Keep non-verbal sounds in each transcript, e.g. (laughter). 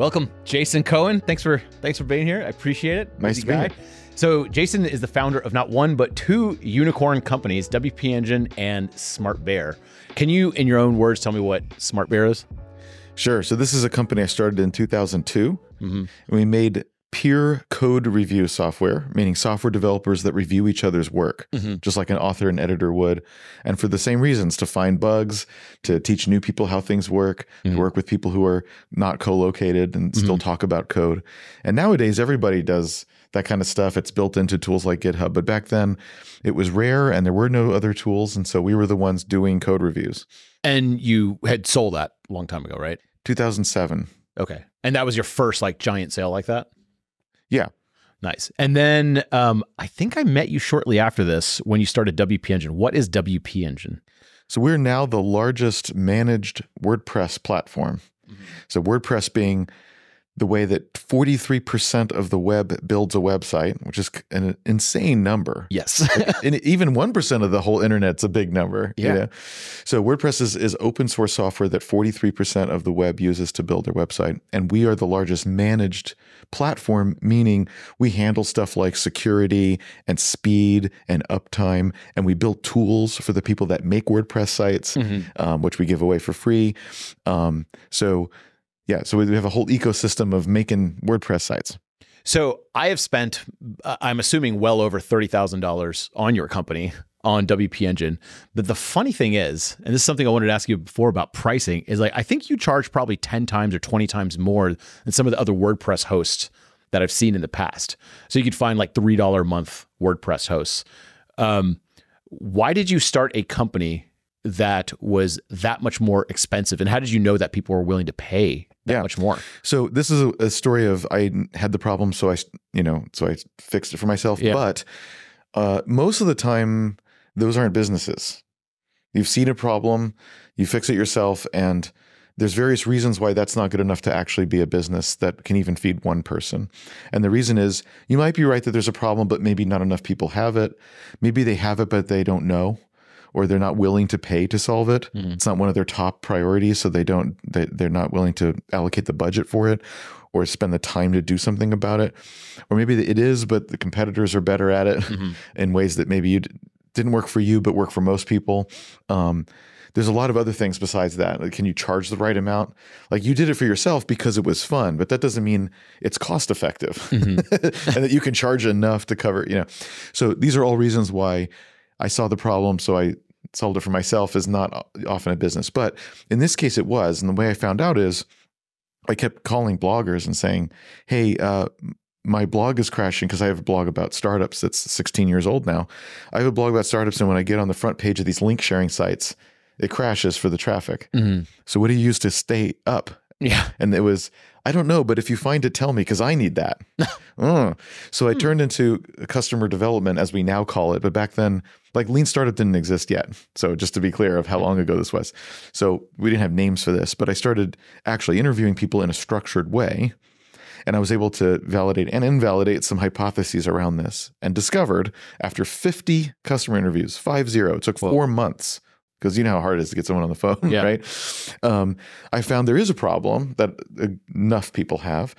Welcome, Jason Cohen. Thanks for thanks for being here. I appreciate it. Nice Busy to be here. So Jason is the founder of not one but two unicorn companies, WP Engine and Smart Bear. Can you, in your own words, tell me what Smart Bear is? Sure. So this is a company I started in 2002. Mm-hmm. And we made peer code review software, meaning software developers that review each other's work, Mm-hmm. just like an author and editor would. And for the same reasons to find bugs, to teach new people how things work, Mm-hmm. to work with people who are not co located and still talk about code. And nowadays, everybody does that kind of stuff. It's built into tools like GitHub. But back then, it was rare and there were no other tools. And so we were the ones doing code reviews. And you had sold that a long time ago, right? 2007. Okay. And that was your first like giant sale like that? Yeah. Nice. And then um, I think I met you shortly after this when you started WP Engine. What is WP Engine? So we're now the largest managed WordPress platform. So WordPress being the way that 43% of the web builds a website, which is an insane number. Yes. (laughs) and even 1% of the whole internet's a big number. you Yeah. know? So WordPress is, is open source software that 43% of the web uses to build their website. And we are the largest managed platform, meaning we handle stuff like security and speed and uptime. And we build tools for the people that make WordPress sites, um, which we give away for free. Um, so yeah, so we have a whole ecosystem of making WordPress sites. So I have spent, uh, I'm assuming, well over thirty thousand dollars on your company on WP Engine. But the funny thing is, and this is something I wanted to ask you before about pricing, is like I think you charge probably ten times or twenty times more than some of the other WordPress hosts that I've seen in the past. So you could find like three dollar a month WordPress hosts. Um, why did you start a company that was that much more expensive, and how did you know that people were willing to pay that Yeah. much more? So this is a, a story of I had the problem, so I you know so I fixed it for myself. Yeah. But uh, most of the time, those aren't businesses. You've seen a problem, you fix it yourself, and there's various reasons why that's not good enough to actually be a business that can even feed one person. And the reason is you might be right that there's a problem, but maybe not enough people have it. Maybe they have it, but they don't know. Or they're not willing to pay to solve it. Mm-hmm. It's not one of their top priorities, so they don't. They, they're not willing to allocate the budget for it, or spend the time to do something about it. Or maybe it is, but the competitors are better at it (laughs) mm-hmm. in ways that maybe you didn't work for you, but work for most people. Um, there's a lot of other things besides that. Like, can you charge the right amount? Like you did it for yourself because it was fun, but that doesn't mean it's cost effective mm-hmm. (laughs) and that you can charge enough to cover, you know. So these are all reasons why I saw the problem. So I solved it for myself is not often a business. But in this case, it was. And the way I found out is I kept calling bloggers and saying, hey, uh, my blog is crashing because I have a blog about startups that's 16 years old now. I have a blog about startups, and when I get on the front page of these link sharing sites, it crashes for the traffic. So, what do you use to stay up? Yeah. And it was, I don't know, but if you find it, tell me because I need that. Uh. (laughs) So I turned into customer development, as we now call it. But back then, like lean startup didn't exist yet. So just to be clear of how long ago this was. So we didn't have names for this, but I started actually interviewing people in a structured way. And I was able to validate and invalidate some hypotheses around this and discovered after 50 customer interviews, five zero, it took four months because you know how hard it is to get someone on the phone, (laughs) Yeah. right? Um, I found there is a problem that enough people have,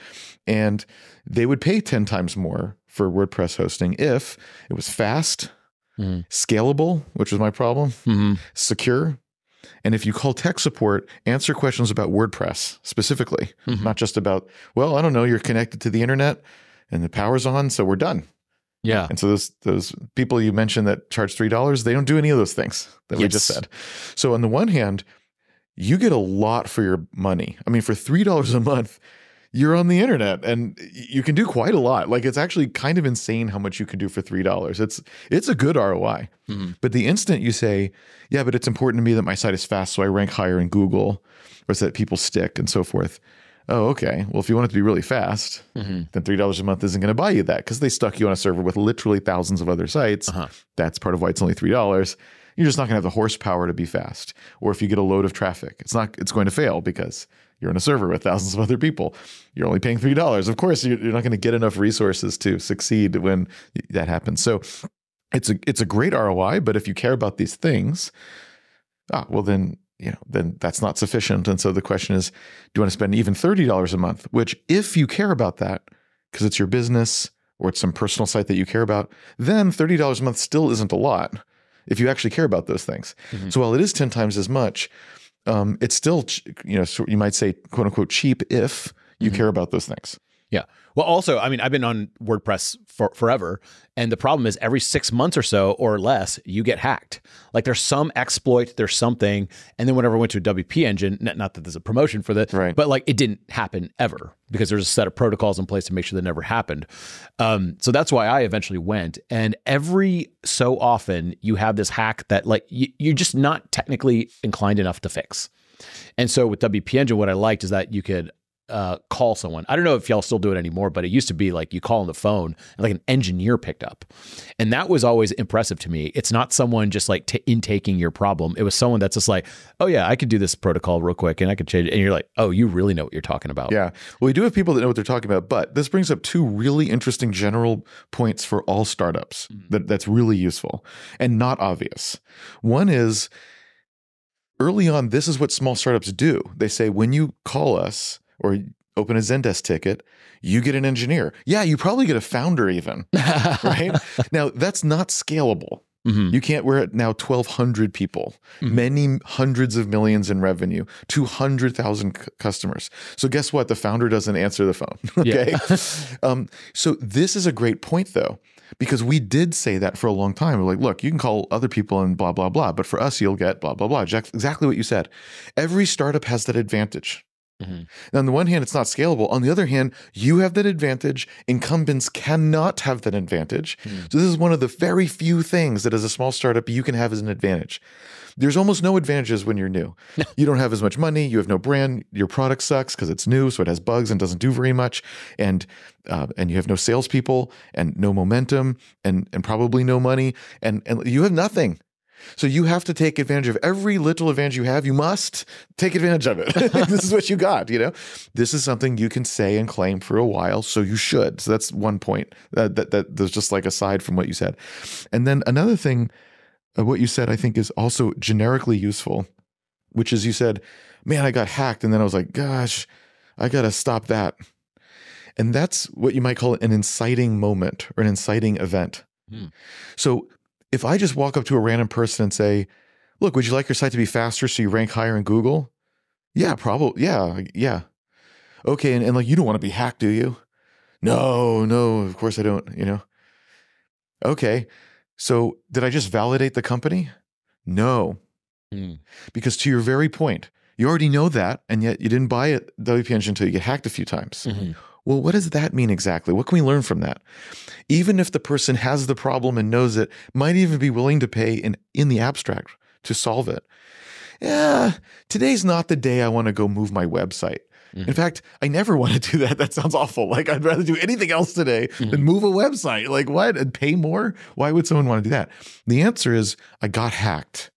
and they would pay 10 times more for WordPress hosting if it was fast, Mhm. scalable, which was my problem, Mhm. secure. And if you call tech support, answer questions about WordPress specifically, Mhm. not just about, well, I don't know, you're connected to the internet and the power's on, so we're done. Yeah. And so those those people you mentioned that charge three dollars, they don't do any of those things that we just said. So on the one hand, you get a lot for your money. I mean, for three dollars a month, you're on the internet and you can do quite a lot. Like it's actually kind of insane how much you can do for three dollars. It's it's a good ROI. Mhm. But the instant you say, yeah, but it's important to me that my site is fast, so I rank higher in Google, or so that people stick and so forth. Oh, okay. Well, if you want it to be really fast, Mhm. then three dollars a month isn't going to buy you that because they stuck you on a server with literally thousands of other sites. Uh-huh. That's part of why it's only three dollars. You're just not going to have the horsepower to be fast. Or if you get a load of traffic, it's not. It's going to fail because you're on a server with thousands of other people. You're only paying three dollars. Of course, you're, you're not going to get enough resources to succeed when that happens. So it's a it's a great ROI. But if you care about these things, ah, well then you know, then that's not sufficient. And so the question is, do you want to spend even $30 a month? Which, if you care about that, because it's your business or it's some personal site that you care about, then $30 a month still isn't a lot if you actually care about those things. Mm-hmm. So while it is 10 times as much, um, it's still, you know, you might say, quote unquote, cheap if you mm-hmm. care about those things. Yeah. Well, also, I mean, I've been on WordPress for forever, and the problem is every six months or so or less, you get hacked. Like there's some exploit, there's something, and then whenever I went to a WP engine, not that there's a promotion for that, right. but like it didn't happen ever because there's a set of protocols in place to make sure that never happened. Um, so that's why I eventually went. And every so often, you have this hack that like you, you're just not technically inclined enough to fix. And so with WP Engine, what I liked is that you could uh, call someone. I don't know if y'all still do it anymore, but it used to be like you call on the phone and like an engineer picked up. And that was always impressive to me. It's not someone just like t- intaking your problem. It was someone that's just like, oh, yeah, I could do this protocol real quick and I could change it. And you're like, oh, you really know what you're talking about. Yeah. Well, we do have people that know what they're talking about, but this brings up two really interesting general points for all startups mm-hmm. that, that's really useful and not obvious. One is, early on, this is what small startups do. They say, when you call us, or open a Zendesk ticket, you get an engineer. Yeah, you probably get a founder even, (laughs) right? now, that's not scalable. Mm-hmm. You can't, we're at now 1,200 people, mm-hmm. many hundreds of millions in revenue, 200,000 c- customers. So, guess what? The founder doesn't answer the phone. (laughs) okay. (laughs) Um, so, this is a great point, though, because we did say that for a long time. We're like, look, you can call other people and blah, blah, blah, but for us, you'll get blah, blah, blah. Exactly what you said. Every startup has that advantage. Mm-hmm. Now, on the one hand, it's not scalable. On the other hand, you have that advantage. Incumbents cannot have that advantage. Mm-hmm. So, this is one of the very few things that as a small startup you can have as an advantage. There's almost no advantages when you're new. you don't have as much money. You have no brand. Your product sucks because it's new, so it has bugs and doesn't do very much. And uh, and you have no salespeople and no momentum and and probably no money and and you have nothing. So you have to take advantage of every little advantage you have. You must take advantage of it. (laughs) this is what you got, you know? This is something you can say and claim for a while, so you should. So that's one point that, that, that there's just like aside from what you said. And then another thing, uh, what you said, I think is also generically useful, which is you said, man, I got hacked. And then I was like, gosh, I got to stop that. And that's what you might call an inciting moment or an inciting event. Hmm. So if I just walk up to a random person and say, look, would you like your site to be faster so you rank higher in Google? Yeah, probably. Yeah, yeah. Okay, and, and like you don't want to be hacked, do you? No, no, of course I don't, you know. Okay. So did I just validate the company? No. Mm. Because to your very point, you already know that, and yet you didn't buy it WP Engine until you get hacked a few times. Mm-hmm. Well, what does that mean exactly? What can we learn from that? Even if the person has the problem and knows it, might even be willing to pay in, in the abstract to solve it. Yeah, today's not the day I want to go move my website. Mm-hmm. In fact, I never (laughs) want to do that. That sounds awful. Like I'd rather do anything else today mm-hmm. than move a website. Like what? And pay more? Why would someone want to do that? The answer is I got hacked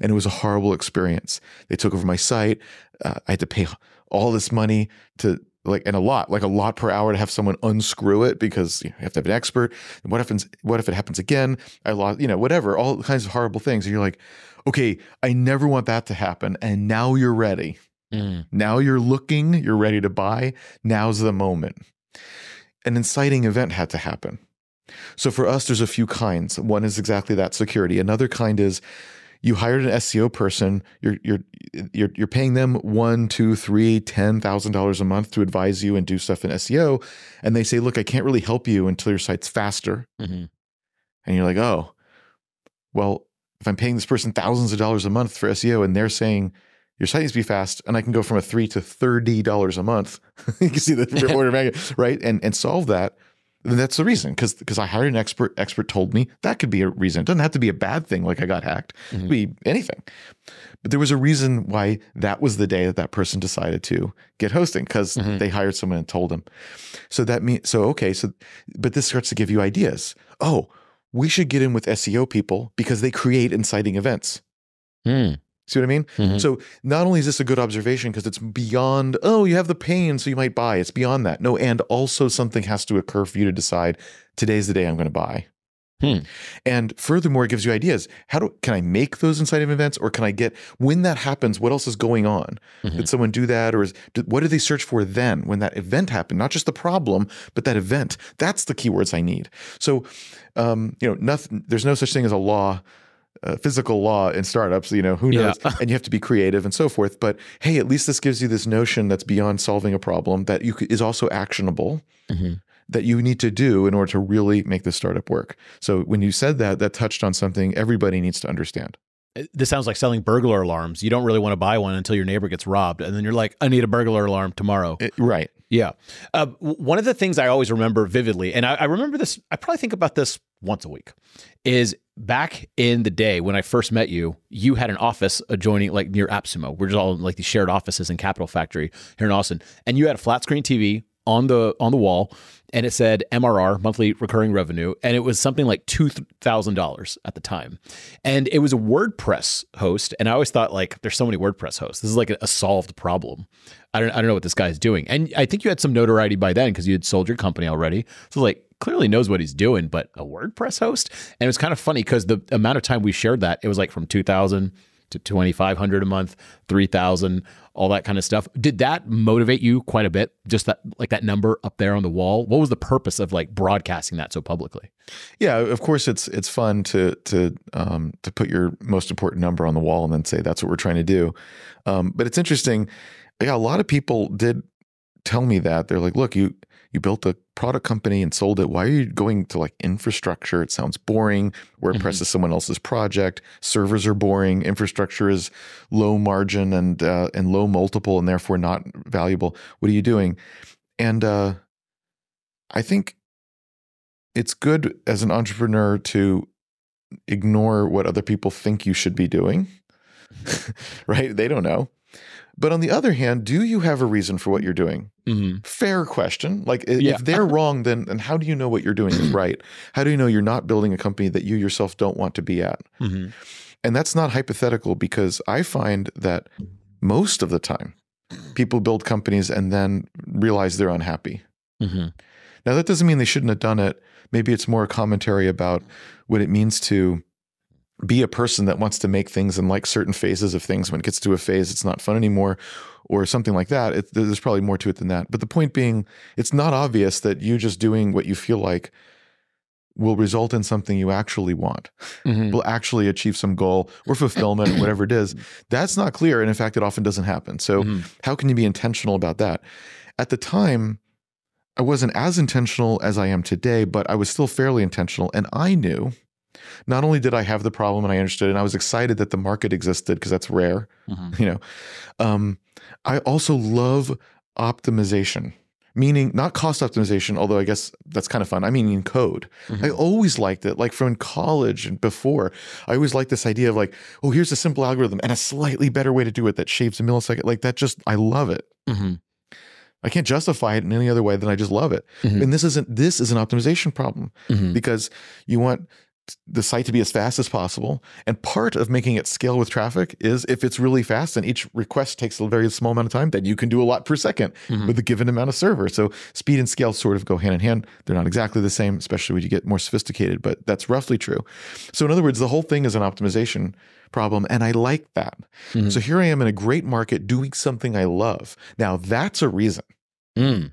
and it was a horrible experience. They took over my site. Uh, I had to pay all this money to like and a lot like a lot per hour to have someone unscrew it because you, know, you have to have an expert. And what happens what if it happens again? I lost you know whatever all kinds of horrible things. And you're like okay i never want that to happen. And now you're ready. Mm. now you're looking you're ready to buy. Now's the moment. An inciting event had to happen. So for us there's a few kinds. One is exactly that security. Another kind is you hired an SEO person, you're you're you're you're paying them one, two, three, ten thousand dollars a month to advise you and do stuff in SEO, and they say, look, I can't really help you until your site's faster. Mm-hmm. And you're like, oh, well, if I'm paying this person thousands of dollars a month for SEO, and they're saying your site needs to be fast, and I can go from a three to thirty dollars a month, (laughs) you can see the (laughs) order of right, and and solve that that's the reason because because I hired an expert. Expert told me that could be a reason. It doesn't have to be a bad thing, like I got hacked. Mm-hmm. It could be anything. But there was a reason why that was the day that that person decided to get hosting because mm-hmm. they hired someone and told them. So that means so okay. So but this starts to give you ideas. Oh, we should get in with SEO people because they create inciting events. Mm. See what I mean? Mm-hmm. So not only is this a good observation because it's beyond, oh, you have the pain, so you might buy. It's beyond that. No, and also something has to occur for you to decide today's the day I'm going to buy. Hmm. And furthermore, it gives you ideas. How do can I make those inciting events, or can I get when that happens? What else is going on? Mhm. Did someone do that, or is, did, what do they search for then when that event happened? Not just the problem, but that event. That's the keywords I need. So, um, you know, nothing. There's no such thing as a law. Uh, physical law in startups, you know, who Yeah. knows? and you have to be creative and so forth. But hey, at least this gives you this notion that's beyond solving a problem that you c- is also actionable Mhm. that you need to do in order to really make this startup work. So when you said that, that touched on something everybody needs to understand. This sounds like selling burglar alarms. You don't really want to buy one until your neighbor gets robbed, and then you're like, I need a burglar alarm tomorrow. It- right. Yeah. Uh, one of the things I always remember vividly, and I, I remember this, I probably think about this once a week, is back in the day when I first met you, you had an office adjoining, like near AppSumo. We're just all in like these shared offices in Capital Factory here in Austin. And you had a flat screen TV on the on the wall and it said MRR monthly recurring revenue and it was something like $2000 at the time. And it was a WordPress host and I always thought like there's so many WordPress hosts. This is like a, solved problem. I don't I don't know what this guy's doing. And I think you had some notoriety by then because you had sold your company already. So like clearly knows what he's doing but a WordPress host and it was kind of funny because the amount of time we shared that it was like from 2000 to 2500 a month 3000 all that kind of stuff did that motivate you quite a bit just that like that number up there on the wall what was the purpose of like broadcasting that so publicly Yeah, of course it's it's fun to to um, to put your most important number on the wall and then say that's what we're trying to do. Um, but it's interesting. Yeah, a lot of people did tell me that they're like, look, you you built a product company and sold it. Why are you going to like infrastructure? It sounds boring. WordPress is someone else's project. Servers are boring. Infrastructure is low margin and uh, and low multiple and therefore not valuable. What are you doing? And uh, I think it's good as an entrepreneur to ignore what other people think you should be doing. (laughs) right? They don't know. But on the other hand, do you have a reason for what you're doing? mm-hmm. Fair question. Like Yeah. if they're wrong, then and how do you know what you're doing is (clears throat) right? How do you know you're not building a company that you yourself don't want to be at? Mm-hmm. And that's not hypothetical because I find that most of the time people build companies and then realize they're unhappy. Mm-hmm. Now, that doesn't mean they shouldn't have done it. Maybe it's more a commentary about what it means to be a person that wants to make things and like certain phases of things. When it gets to a phase, it's not fun anymore, or something like that. It, there's probably more to it than that. But the point being, it's not obvious that you just doing what you feel like will result in something you actually want, Mm-hmm. will actually achieve some goal or fulfillment or whatever it is. That's not clear. And in fact, it often doesn't happen. So, Mhm. how can you be intentional about that? At the time, I wasn't as intentional as I am today, but I was still fairly intentional. And I knew not only did I have the problem and I understood, and I was excited that the market existed because that's rare, Mm-hmm. you know. Um, I also love optimization, meaning not cost optimization, although I guess that's kind of fun. I mean, in code. Mhm. I always liked it, like from college and before. I always liked this idea of like, oh, here's a simple algorithm and a slightly better way to do it that shaves a millisecond. Like that just, I love it. Mm-hmm. I can't justify it in any other way than I just love it. Mhm. And this isn't this is an optimization problem Mm-hmm. because you want the site to be as fast as possible. And part of making it scale with traffic is if it's really fast and each request takes a very small amount of time, then you can do a lot per 2nd Mhm. with a given amount of server. So speed and scale sort of go hand in hand. They're not exactly the same, especially when you get more sophisticated, but that's roughly true. So in other words, the whole thing is an optimization problem. And I like that. Mhm. So here I am in a great market doing something I love. Now that's a reason. Mm.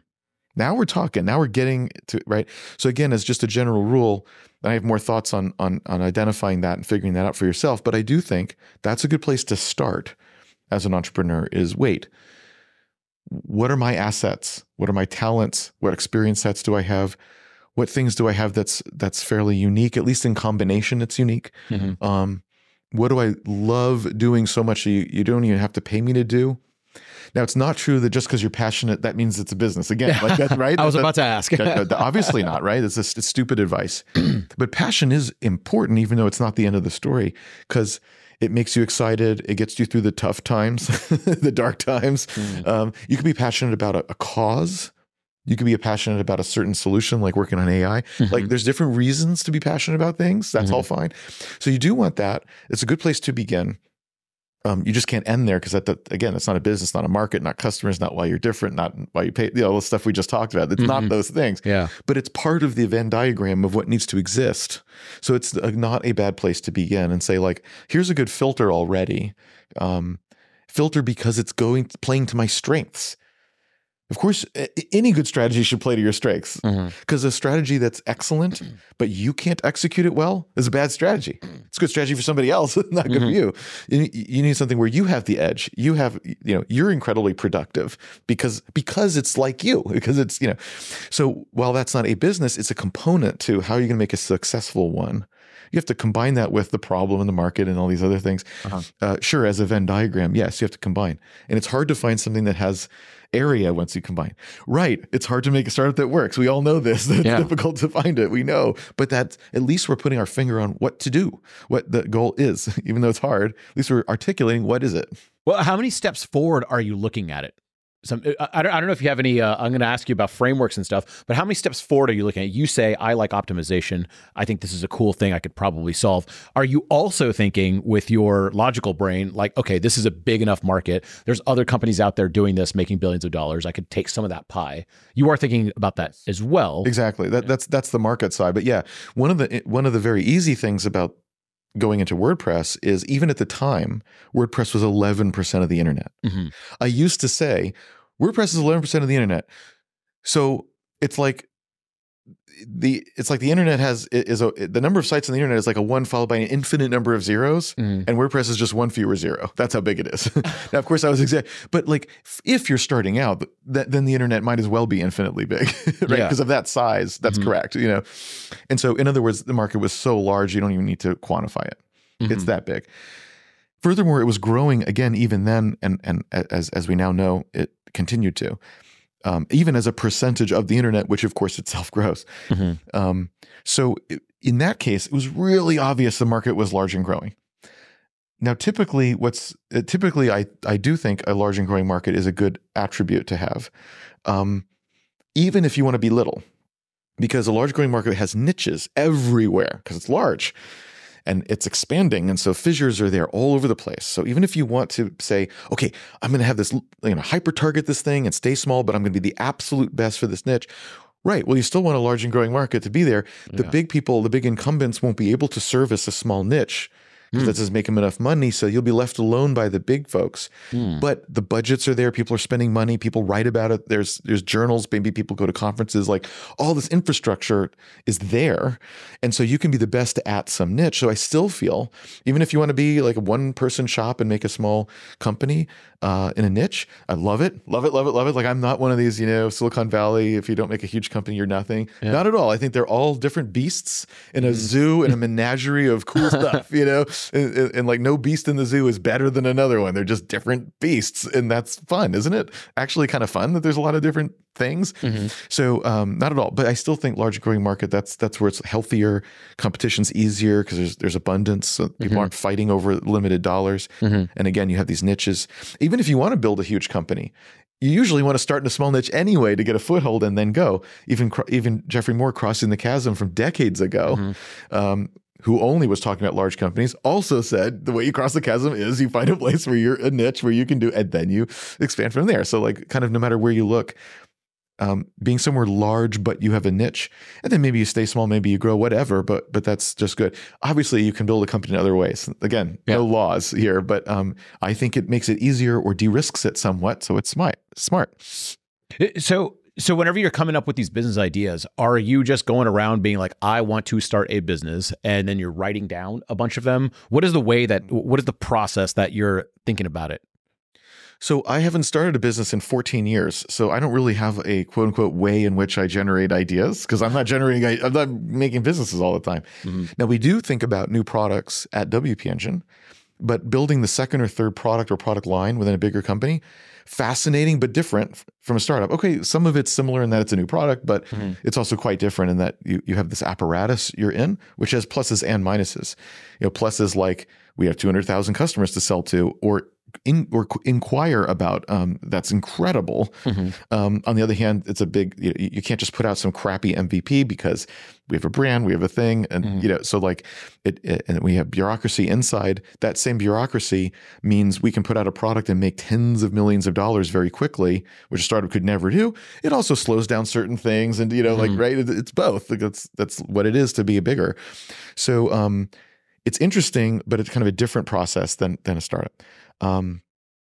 Now we're talking. Now we're getting to right. So again, as just a general rule, I have more thoughts on on on identifying that and figuring that out for yourself. But I do think that's a good place to start as an entrepreneur. Is wait, what are my assets? What are my talents? What experience sets do I have? What things do I have that's that's fairly unique? At least in combination, it's unique. Mhm. Um, what do I love doing so much that you, you don't even have to pay me to do? Now, it's not true that just because you're passionate, that means it's a business. Again, like that, right? (laughs) I was That- about to ask. that- obviously not, right? It's just it's stupid advice. (clears throat) but passion is important, even though it's not the end of the story, because it makes you excited. It gets you through the tough times, (laughs) the dark times. Mm. Um, you can be passionate about a, a cause. You can be passionate about a certain solution, like working on AI. Like there's different reasons to be passionate about things. That's all fine. So you do want that. It's a good place to begin. Um, you just can't end there because that, that again, it's not a business, not a market, not customers, not why you're different, not why you pay. You know, all the stuff we just talked about. It's Mhm. not those things, Yeah. but it's part of the Venn diagram of what needs to exist. So it's a, not a bad place to begin and say like, here's a good filter already. Um, filter because it's going playing to my strengths. Of course, any good strategy should play to your strengths mm-hmm. because a strategy that's excellent, mm-hmm. but you can't execute it well, is a bad strategy. Mm-hmm. It's a good strategy for somebody else, (laughs) not good for you. you. You need something where you have the edge. You have, you know, you're incredibly productive because because it's like you, (laughs) because it's, you know. So while that's not a business, it's a component to how you're going to make a successful one. You have to combine that with the problem in the market and all these other things. Uh-huh. Uh, sure, as a Venn diagram, yes, you have to combine, and it's hard to find something that has area once you combine. Right. It's hard to make a startup that works. We all know this. (laughs) It's Yeah. difficult to find it. We know. But that at least we're putting our finger on what to do, what the goal is. (laughs) Even though it's hard, at least we're articulating what is it. Well, how many steps forward are you looking at it? Some, I, I don't, I don't know if you have any. Uh, I'm going to ask you about frameworks and stuff, but how many steps forward are you looking at? You say, I like optimization. I think this is a cool thing I could probably solve. Are you also thinking with your logical brain, like, okay, this is a big enough market. There's other companies out there doing this, making billions of dollars. I could take some of that pie. You are thinking about that as well. Exactly. That, that's that's the market side. But yeah, one of the one of the very easy things about going into WordPress is even at the time, WordPress was 11% of the internet. Mhm. I used to say WordPress is 11% of the internet. So it's like the it's like the internet has is a the number of sites on the internet is like a one followed by an infinite number of zeros Mhm. and WordPress is just one fewer zero. That's how big it is. (laughs) now, of course, I was exact, but like if you're starting out, th- then the internet might as well be infinitely big, (laughs) right? Yeah. Because of that size. That's Mhm. correct. You know, and so in other words, the market was so large you don't even need to quantify it. It's Mhm. that big. Furthermore, it was growing again even then, and and as as we now know, it continued to, um, even as a percentage of the internet, which of course itself (laughs) grows. Mhm. Um, so in that case, it was really obvious the market was large and growing. Now, typically, what's uh, typically I I do think a large and growing market is a good attribute to have, um, even if you want to be little, because a large growing market has niches everywhere because it's large and it's expanding and so fissures are there all over the place so even if you want to say okay i'm going to have this you know hyper target this thing and stay small but i'm going to be the absolute best for this niche right well you still want a large and growing market to be there the Yeah. big people the big incumbents won't be able to service a small niche because Hmm. that doesn't make them enough money so you'll be left alone by the big folks. Hmm. but the budgets are there people are spending money people write about it there's there's journals maybe people go to conferences like all this infrastructure is there and so you can be the best at some niche. So i still feel even if you want to be like a one person shop and make a small company uh, in a niche i love it love it love it love it. Like i'm not one of these you know silicon valley if you don't make a huge company you're nothing. Yeah. not at all. I think they're all different beasts in a zoo and a menagerie of cool (laughs) stuff you know and, and- like no beast in the zoo is better than another one they're just different beasts and that's fun isn't it actually kind of fun that there's a lot of different things Mhm. so um, not at all but i still think large growing market that's that's where it's healthier competition's easier because there's there's abundance so people Mhm. aren't fighting over limited dollars Mhm. and again you have these niches even if you want to build a huge company you usually want to start in a small niche anyway to get a foothold and then go even even Geoffrey Moore crossing the chasm from decades ago Mhm. um, who only was talking about large companies, also said the way you cross the chasm is you find a place where you're a niche where you can do, and then you expand from there. So, like, kind of no matter where you look, um, being somewhere large, but you have a niche, and then maybe you stay small, maybe you grow, whatever. But but that's just good. Obviously, you can build a company in other ways. Again, no laws here, but um, I think it makes it easier or de-risks it somewhat. So it's smart. Smart. So, so whenever you're coming up with these business ideas, are you just going around being like, "I want to start a business," and then you're writing down a bunch of them? What is the way that? What is the process that you're thinking about it? So I haven't started a business in 14 years. So I don't really have a quote unquote way in which I generate ideas because I'm not generating, I'm not making businesses all the time. Mhm. Now we do think about new products at WP Engine, but building the second or third product or product line within a bigger company, fascinating but different from a startup. Okay, some of it's similar in that it's a new product, but Mhm. it's also quite different in that you, you have this apparatus you're in, which has pluses and minuses. You know, pluses like we have 200,000 customers to sell to, or in, or inquire about. Um, that's incredible. Mm-hmm. Um, on the other hand, it's a big. You, you, can't just put out some crappy MVP because we have a brand, we have a thing, and mm-hmm. you know. So like, it, it, and we have bureaucracy inside. That same bureaucracy means we can put out a product and make tens of millions of dollars very quickly, which a startup could never do. It also slows down certain things, and you know, mm-hmm. like right, it, it's both. Like that's that's what it is to be a bigger. So um, it's interesting, but it's kind of a different process than than a startup. Um,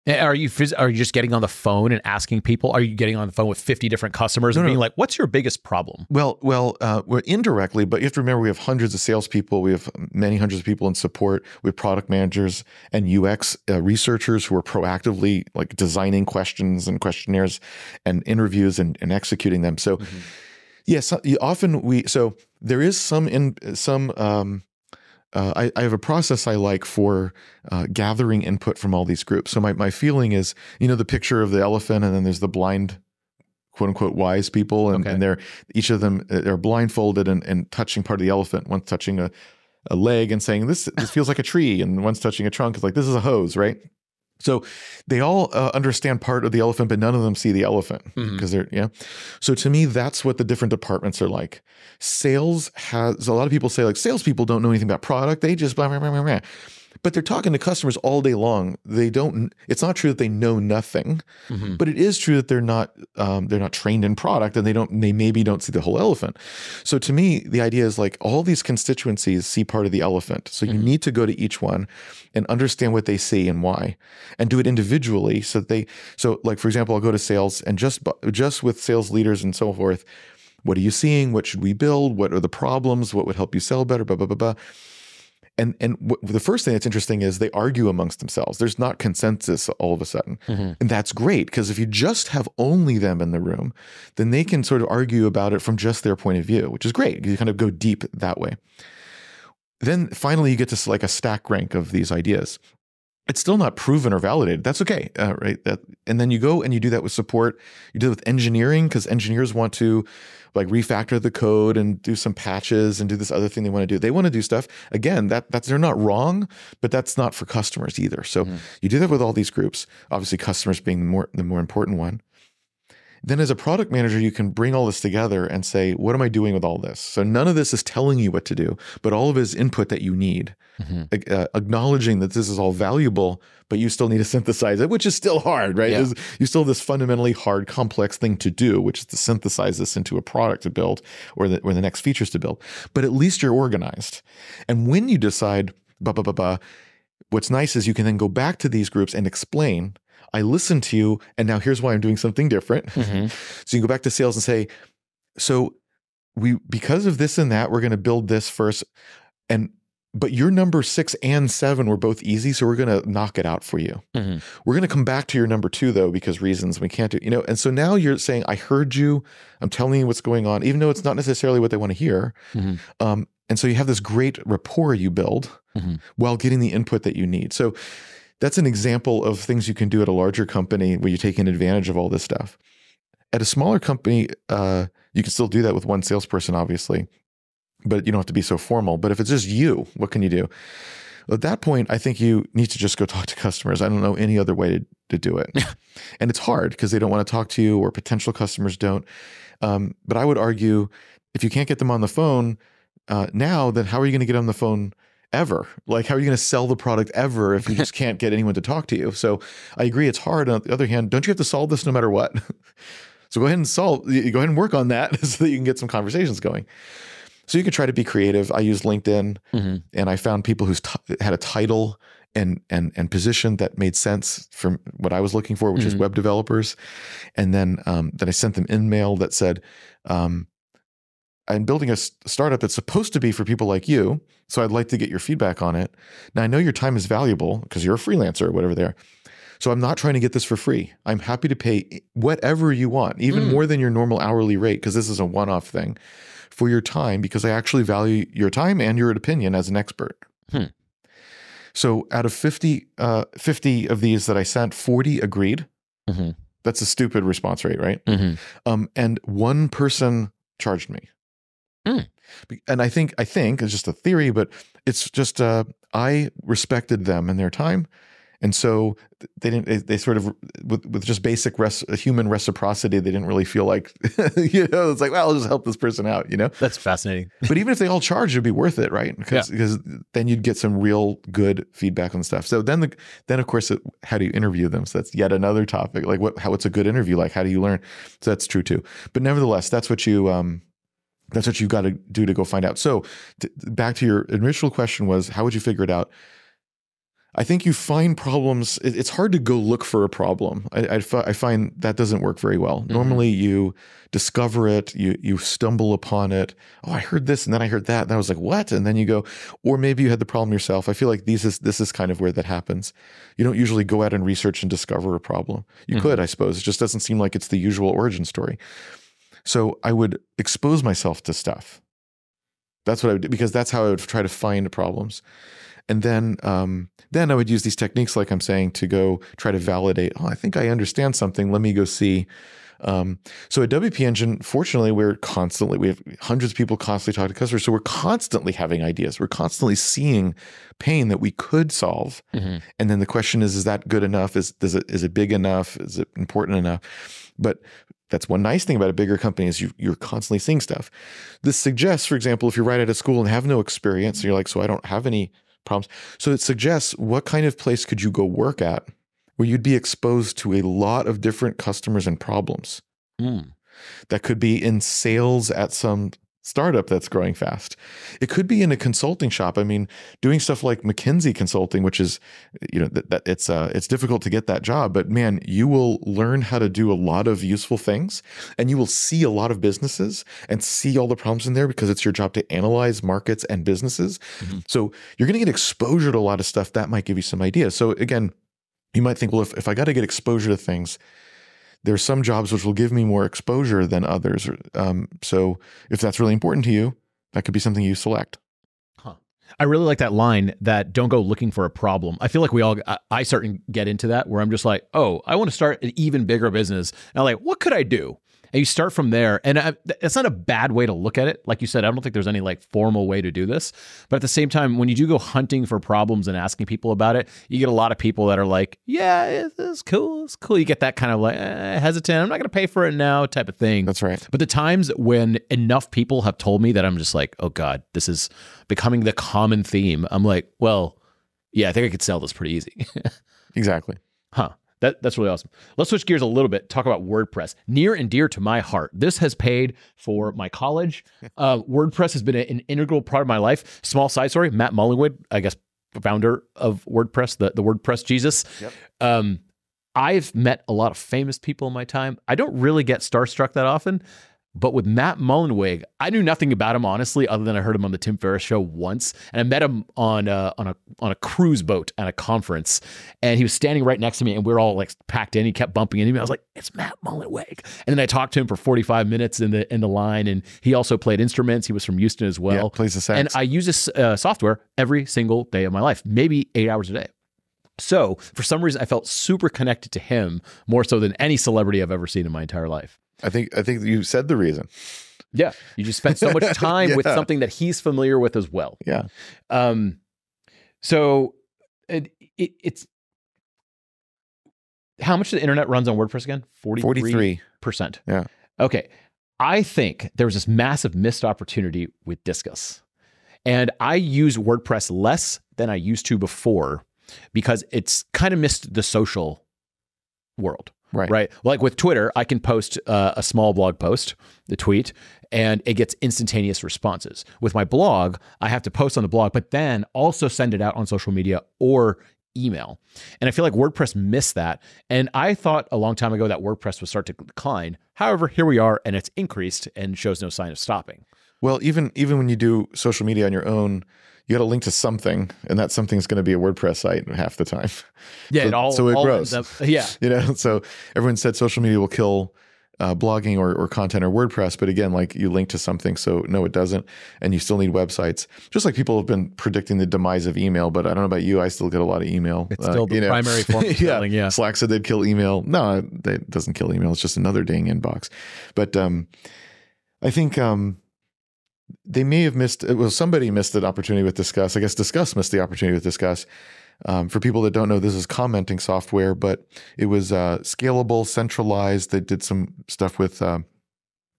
are you are you just getting on the phone and asking people? Are you getting on the phone with fifty different customers no, and being no. like, "What's your biggest problem?" Well, well, uh, we're indirectly, but you have to remember we have hundreds of salespeople. We have many hundreds of people in support. We have product managers and UX uh, researchers who are proactively like designing questions and questionnaires and interviews and, and executing them. So, mm-hmm. yes, yeah, so, often we so there is some in some. Um, uh, I, I, have a process I like for uh, gathering input from all these groups. So my, my feeling is, you know, the picture of the elephant, and then there's the blind, quote unquote, wise people, and, okay. and they're each of them uh, they're blindfolded and, and touching part of the elephant. One's touching a, a leg and saying this this feels like a tree, and one's touching a trunk. It's like this is a hose, right? So they all uh, understand part of the elephant, but none of them see the elephant because mm-hmm. they're yeah. So to me, that's what the different departments are like. Sales has a lot of people say like salespeople don't know anything about product; they just blah blah blah blah. blah but they're talking to customers all day long. They don't. It's not true that they know nothing, mm-hmm. but it is true that they're not. Um, they're not trained in product, and they don't. They maybe don't see the whole elephant. So to me, the idea is like all these constituencies see part of the elephant. So you mm-hmm. need to go to each one and understand what they see and why, and do it individually. So they. So like for example, I'll go to sales and just just with sales leaders and so forth. What are you seeing? What should we build? What are the problems? What would help you sell better? Blah blah blah blah. And and w- the first thing that's interesting is they argue amongst themselves. There's not consensus all of a sudden, mm-hmm. and that's great because if you just have only them in the room, then they can sort of argue about it from just their point of view, which is great. You kind of go deep that way. Then finally, you get to like a stack rank of these ideas it's still not proven or validated. That's okay, uh, right? That, and then you go and you do that with support. You do it with engineering because engineers want to like refactor the code and do some patches and do this other thing they want to do. They want to do stuff. Again, that that's they're not wrong, but that's not for customers either. So mm-hmm. you do that with all these groups. Obviously, customers being the more the more important one. Then, as a product manager, you can bring all this together and say, What am I doing with all this? So, none of this is telling you what to do, but all of it is input that you need, mm-hmm. uh, acknowledging that this is all valuable, but you still need to (laughs) synthesize it, which is still hard, right? Yeah. You still have this fundamentally hard, complex thing to do, which is to synthesize this into a product to build or the, or the next features to build. But at least you're organized. And when you decide, bah, bah, bah, bah, what's nice is you can then go back to these groups and explain I listened to you, and now here's why I'm doing something different. Mm-hmm. (laughs) so you can go back to sales and say, so we because of this and that, we're going to build this first, and but your number six and seven were both easy, so we're going to knock it out for you. Mm-hmm. We're going to come back to your number two though because reasons we can't do, you know. And so now you're saying, I heard you. I'm telling you what's going on, even though it's not necessarily what they want to hear. Mm-hmm. Um, and so you have this great rapport you build mm-hmm. while getting the input that you need. So that's an example of things you can do at a larger company where you're taking advantage of all this stuff. At a smaller company, uh, you can still do that with one salesperson, obviously, but you don't have to be so formal. But if it's just you, what can you do? At that point, I think you need to just go (laughs) talk to customers. I don't know any other way to, to do it. (laughs) and it's hard because they don't want to talk to you or potential customers don't. Um, but I would argue if you can't get them on the phone uh, now, then how are you going to get on the phone ever. Like, how are you going to sell the product ever if you just (laughs) can't get anyone to talk to you? So I agree, it's hard. On the other hand, don't you have to solve this no matter what? (laughs) so go ahead and solve, go ahead and work on that (laughs) so that you can get some conversations going. So you can try to be creative. I used LinkedIn mm-hmm. and I found people who t- had a title and and and position that made sense from what I was looking for, which mm-hmm. is web developers. And then um, then I sent them email that said, um, I'm building a startup that's supposed to be for people like you. So I'd like to get your feedback on it. Now I know your time is valuable because you're a freelancer or whatever there. So I'm not trying to get this for free. I'm happy to pay whatever you want, even mm. more than your normal hourly rate, because this is a one off thing for your time, because I actually value your time and your opinion as an expert. Hmm. So out of 50, uh, 50 of these that I sent, 40 agreed. Mm-hmm. That's a stupid response rate, right? Mm-hmm. Um, and one person charged me. Mm. And I think I think it's just a theory, but it's just uh, I respected them and their time, And so they didn't. They, sort of with with just basic res, human reciprocity, they didn't really feel like (laughs) you know. It's like, well, I'll just help this person out, you know. That's fascinating. (laughs) but even if they all charged, it'd be worth it, right? Because Yeah. because then you'd get some real good feedback on stuff. So then the then of course, it, how do you interview them? So that's yet another topic. Like what how what's a good interview like? How do you learn? So that's true too. But nevertheless, that's what you um that's what you've got to do to go find out. So t- back to your initial question was how would you figure it out? I think you find problems. it- It's hard to go look for a problem. I, I, fi- I find that doesn't work very well. Normally, you discover it, you you stumble upon it. Oh, I heard this, and then I heard that, and I was like, "What?" And then you go, or maybe you had the problem yourself. I feel like these is this is kind of where that happens. You don't usually go out and research and discover a problem. You Mhm. could, I suppose. It just doesn't seem like it's the usual origin story. So I would expose myself to stuff. That's what I would do because that's how I would try to find problems. And then, um, then I would use these techniques, like I'm saying, to go try to validate. Oh, I think I understand something. Let me go see. Um, so at WP Engine, fortunately, we're constantly we have hundreds of people constantly talk to customers, so we're constantly having ideas. We're constantly seeing pain that we could solve. Mhm. And then the question is: Is that good enough? Is does it is it big enough? Is it important enough? But that's one nice thing about a bigger company is you, you're constantly seeing stuff. This suggests, for example, if you're right out of school and have no experience, and you're like, so I don't have any problems. So it suggests what kind of place could you go work at where you'd be exposed to a lot of different customers and problems. Mm. That could be in sales at some startup that's growing fast. It could be in a consulting shop. I mean, doing stuff like McKinsey Consulting, which is, you know, that, that it's uh, it's difficult to get that job, but man, you will learn how to do a lot of useful things, and you will see a lot of businesses and see all the problems in there because it's your job to analyze markets and businesses. Mhm. So you're going to get exposure to a lot of stuff that might give you some ideas. So again, you might think, well, if, if I got to get exposure to things, there's some jobs which will give me more exposure than others. Um, so if that's really important to you, that could be something you select. Huh. I really like that line that don't go looking for a problem. I feel like we all, I, I certainly get into that where I'm just like, oh, I want to start an even bigger business. And I'm like, what could I do? And you start from there. And I, it's not a bad way to look at it. Like you said, I don't think there's any like formal way to do this. But at the same time, when you do go hunting for problems and asking people about it, you get a lot of people that are like, yeah, it's, cool. It's cool. You get that kind of like eh, hesitant. I'm not going to pay for it now type of thing. That's right. But the times when enough people have told me that I'm just like, oh God, this is becoming the common theme. I'm like, well, yeah, I think I could sell this pretty easy. (laughs) Exactly. huh. That, that's really awesome. Let's switch gears a little bit. Talk about WordPress. Near and dear to my heart. This has paid for my college. (laughs) Uh, WordPress has been an integral part of my life. Small side story: Matt Mullenweg, I guess, founder of WordPress, the the WordPress Jesus. Yep. Um, I've met a lot of famous people in my time. I don't really get starstruck that often. But with Matt Mullenweg, I knew nothing about him honestly, other than I heard him on the Tim Ferriss show once, and I met him on a, on a on a cruise boat at a conference, and he was standing right next to me, and we are all like packed in. He kept bumping into me. I was like, "It's Matt Mullenweg," and then I talked to him for forty five minutes in the in the line, and he also played instruments. He was from Houston as well. yeah, plays the sax. and I use this uh, software every single day of my life, maybe eight hours a day. So for some reason, I felt super connected to him more so than any celebrity I've ever seen in my entire life. I think I think you said the reason. Yeah, you just spent so much (laughs) time with something that he's familiar with as well. Yeah. Um, so it, it, it's how much the internet runs on WordPress again? 43. percent. Yeah. Okay. I think there was this massive missed opportunity with Disqus. And I use WordPress less than I used to before because it's kind of missed the social world Right. right? Like with Twitter, I can post uh, a small blog post, the tweet, and it gets instantaneous responses. With my blog, I have to post on the blog, but then also send it out on social media or email. And I feel like WordPress missed that. And I thought a long time ago that WordPress would start to decline. However, here we are, and it's increased and shows no sign of stopping. Well, even even when you do social media on your own, you got to link to something, and that something is going to be a WordPress site half the time. Yeah, So- it all so it all grows. up- yeah, you know, (laughs) so everyone said social media will kill uh, blogging or, or content or WordPress, but again, like you link to something, so no, it doesn't, and you still need websites. Just like people have been predicting the demise of email, but I don't know about you, I still get a lot of email. it's Uh, still the you know. primary form of (laughs) yeah. selling. Yeah, Slack said they'd kill email. No, it doesn't kill email. It's just another dang inbox. But um, I think um, they may have missed. It well, somebody missed an opportunity with Disqus. I guess Disqus missed the opportunity with Disqus. Um, for people that don't know, this is commenting software, but it was uh, scalable, centralized. They did some stuff with uh,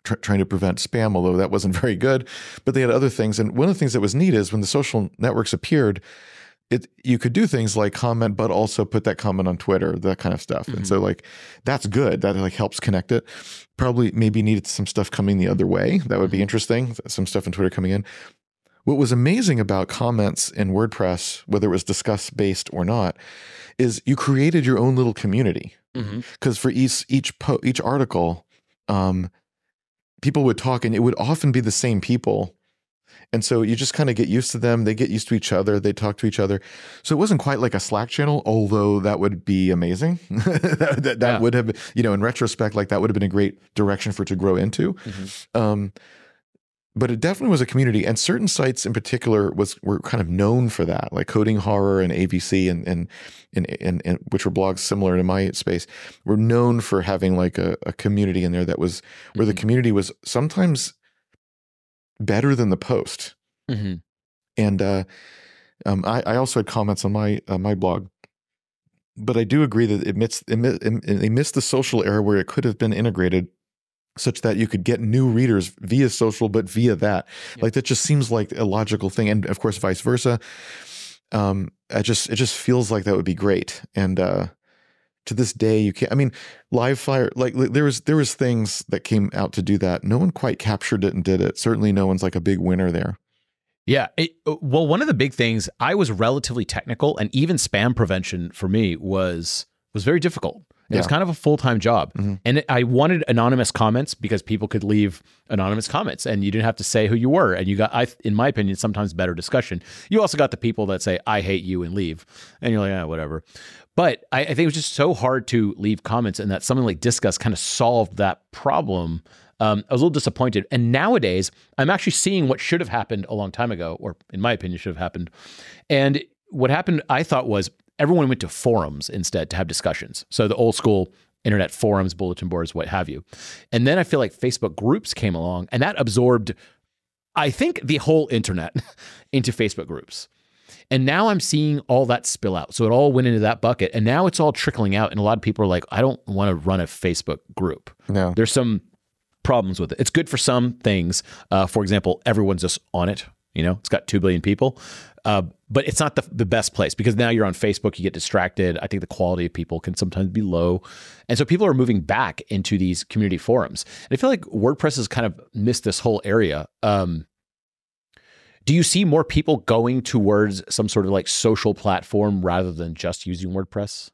tr- trying to prevent spam, although that wasn't (laughs) very good. But they had other things. And one of the things that was neat is when the social networks appeared, it you could do things like comment, but also put that comment on Twitter, that kind of stuff. Mm-hmm. And so like that's good. That like helps connect it. Probably maybe needed some stuff coming the other way. That would be mm-hmm. interesting. Some stuff on Twitter coming in. What was amazing about comments in WordPress, whether it was Disqus based or not, is you created your own little community. Because mm-hmm. for each each po- each article, um, people would talk, and it would often be the same people. And so you just kind of get used to them. They get used to each other. They talk to each other. So it wasn't quite like a Slack channel, although that would be amazing. (laughs) that, that, that yeah. would have, you know, in retrospect, like that would have been a great direction for it to grow into. Mm-hmm. Um, but it definitely was a community and certain sites in particular was were kind of known for that like coding horror and ABC, and and and, and, and which were blogs similar to my space were known for having like a, a community in there that was where mm-hmm. the community was sometimes better than the post mm-hmm. and uh, um, I, I, also had comments on my uh, my blog but I do agree that it missed, it, it missed the social era where it could have been integrated such that you could get new readers via social, but via that. Yep. Like that just seems like a logical thing, and of course, vice versa. Um, it just it just feels like that would be great, and uh, to this day, you can't. I mean, Livefyre like there was there was things that came out to do that. No one quite captured it and did it. Certainly, no one's like a big winner there. Yeah. It, well, one of the big things I was relatively technical, and even spam prevention for me was was very difficult. It yeah. was kind of a full time job. Mm-hmm. And it, I wanted anonymous comments because people could leave anonymous comments and you didn't have to say who you were. And you got, I, in my opinion, sometimes better discussion. You also got the people that say, I hate you and leave. And you're like, yeah, whatever. But I, I think it was just so hard to leave comments and that something like Disqus kind of solved that problem. Um, I was a little disappointed. And nowadays, I'm actually seeing what should have happened a long time ago, or in my opinion, should have happened. And what happened, I thought, was everyone went to forums instead to have discussions. So the old school internet forums, bulletin boards, what have you. And then I feel like Facebook groups came along and that absorbed, I think, the whole internet (laughs) into Facebook groups. And now I'm seeing all that spill out. So it all went into that bucket. And now it's all trickling out. And a lot of people are like, I don't want to run a Facebook group. No. There's some problems with it. It's good for some things. Uh, for example, everyone's just on it. You know, it's got 2 billion people. Uh, but it's not the, the best place because now you're on Facebook, you get distracted. I think the quality of people can sometimes be low. And so people are moving back into these community forums. And I feel like WordPress has kind of missed this whole area. Um, do you see more people going towards some sort of like social platform rather than just using WordPress?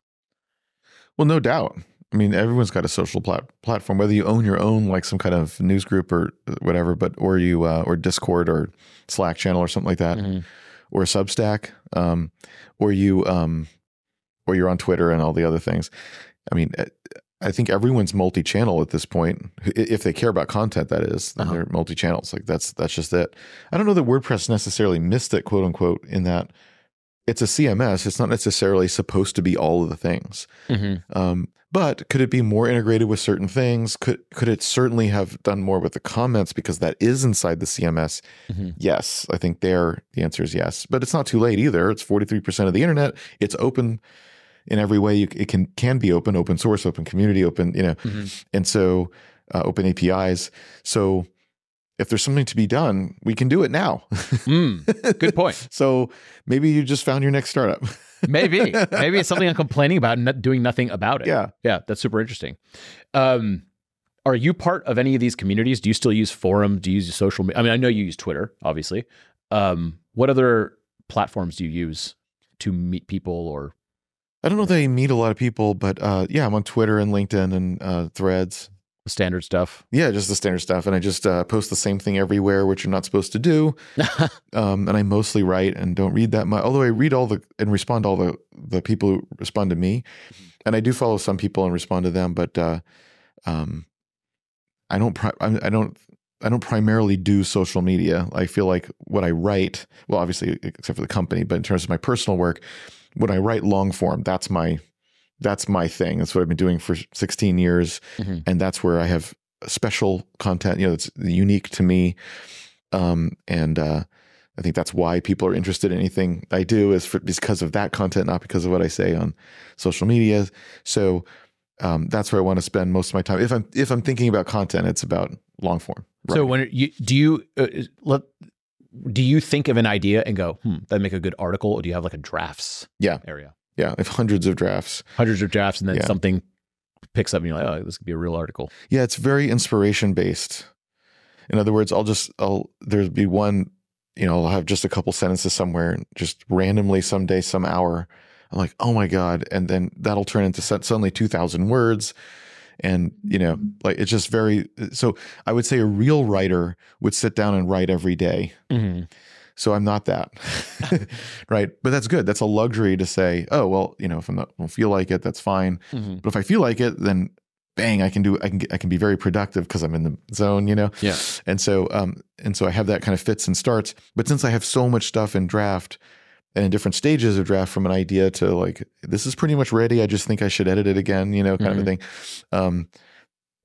Well, no doubt. I mean, everyone's got a social plat- platform, whether you own your own, like some kind of news group or whatever, but or you uh, or Discord or Slack channel or something like that. Mm-hmm or Substack, um, or you um, or you're on Twitter and all the other things. I mean, eh, I think everyone's multi-channel at this point. If they care about content, that is, then uh-huh. they're multi-channels. Like that's that's just it. I don't know that WordPress necessarily missed it, quote unquote, in that it's a CMS. It's not necessarily supposed to be all of the things. Mm-hmm. Um, but could it be more integrated with certain things? Could could it certainly have done more with the comments because that is inside the CMS? Mm-hmm. Yes, I think there the answer is yes. But it's not too late either. It's forty three percent of the internet. It's open in every way. You, it can can be open, open source, open community, open you know, mm-hmm. and so uh, open APIs. So if there's something to be done, we can do it now. mm, good point. (laughs) so maybe you just found your next startup. (laughs) maybe, maybe it's something I'm (laughs) complaining about and not doing nothing about it. Yeah, yeah, that's super interesting. Um, are you part of any of these communities? Do you still use forum? Do you use social? Media? I mean, I know you use Twitter, obviously. Um, what other platforms do you use to meet people or? I don't know that I meet a lot of people, but uh, yeah, I'm on Twitter and LinkedIn and uh, Threads standard stuff. Yeah, just the standard stuff, and I just uh, post the same thing everywhere, which you're not supposed to do. (laughs) um, and I mostly write and don't read that much. Although I read all the and respond to all the the people who respond to me, mm-hmm. and I do follow some people and respond to them. But uh, um, I don't. Pri- I don't. I don't primarily do social media. I feel like what I write, well, obviously, except for the company, but in terms of my personal work, when I write long form, that's my that's my thing. That's what I've been doing for 16 years. Mm-hmm. And that's where I have special content, you know, that's unique to me. Um, and, uh, I think that's why people are interested in anything I do is for, because of that content, not because of what I say on social media. So um, that's where I want to spend most of my time. If I'm if I'm thinking about content, it's about long form. So when you do you uh, let do you think of an idea and go, hmm, that'd make a good article, or do you have like a drafts Yeah. area, yeah, I have hundreds of drafts. hundreds of drafts, and then Yeah. something picks up, and you're like, oh, this could be a real article. Yeah, it's very inspiration based. In other words, I'll just I'll there'll be one, you know, I'll have just a couple sentences somewhere, and just randomly someday, some hour, I'm like, oh my god, and then that'll turn into suddenly two thousand words, and you know, like it's just very. So I would say a real writer would sit down and write every day. Mm-hmm. So I'm not that, (laughs) (laughs) right? But that's good. That's a luxury to say, oh well, you know, if I'm not, don't feel like it, that's fine. Mm-hmm. But if I feel like it, then bang, I can do. I can I can be very productive because I'm in the zone, you know. Yeah. And so, um, and so I have that kind of fits and starts. But since I have so much stuff in draft and in different stages of draft, from an idea to like this is pretty much ready. I just think I should edit it again, you know, kind of a thing. Um,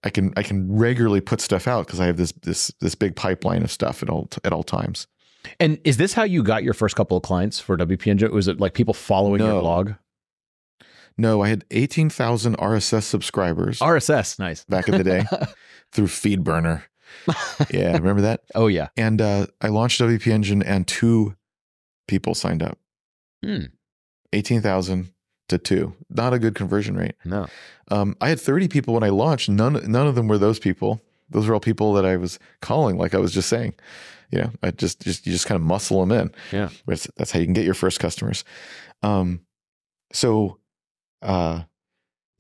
I can I can regularly put stuff out because I have this this this big pipeline of stuff at all at all times. And is this how you got your first couple of clients for WP Engine? Was it like people following your blog? No, I had eighteen thousand RSS subscribers RSS, nice. back in the day (laughs) through FeedBurner. Yeah, remember that? Oh yeah. And uh, I launched WP Engine, and two people signed up. Hmm. Eighteen thousand to two. Not a good conversion rate. No. Um, I had thirty people when I launched. None none of them were those people. Those were all people that I was calling, like I was just saying. You know, I just just you just kind of muscle them in. Yeah. That's, that's how you can get your first customers. Um, so, uh,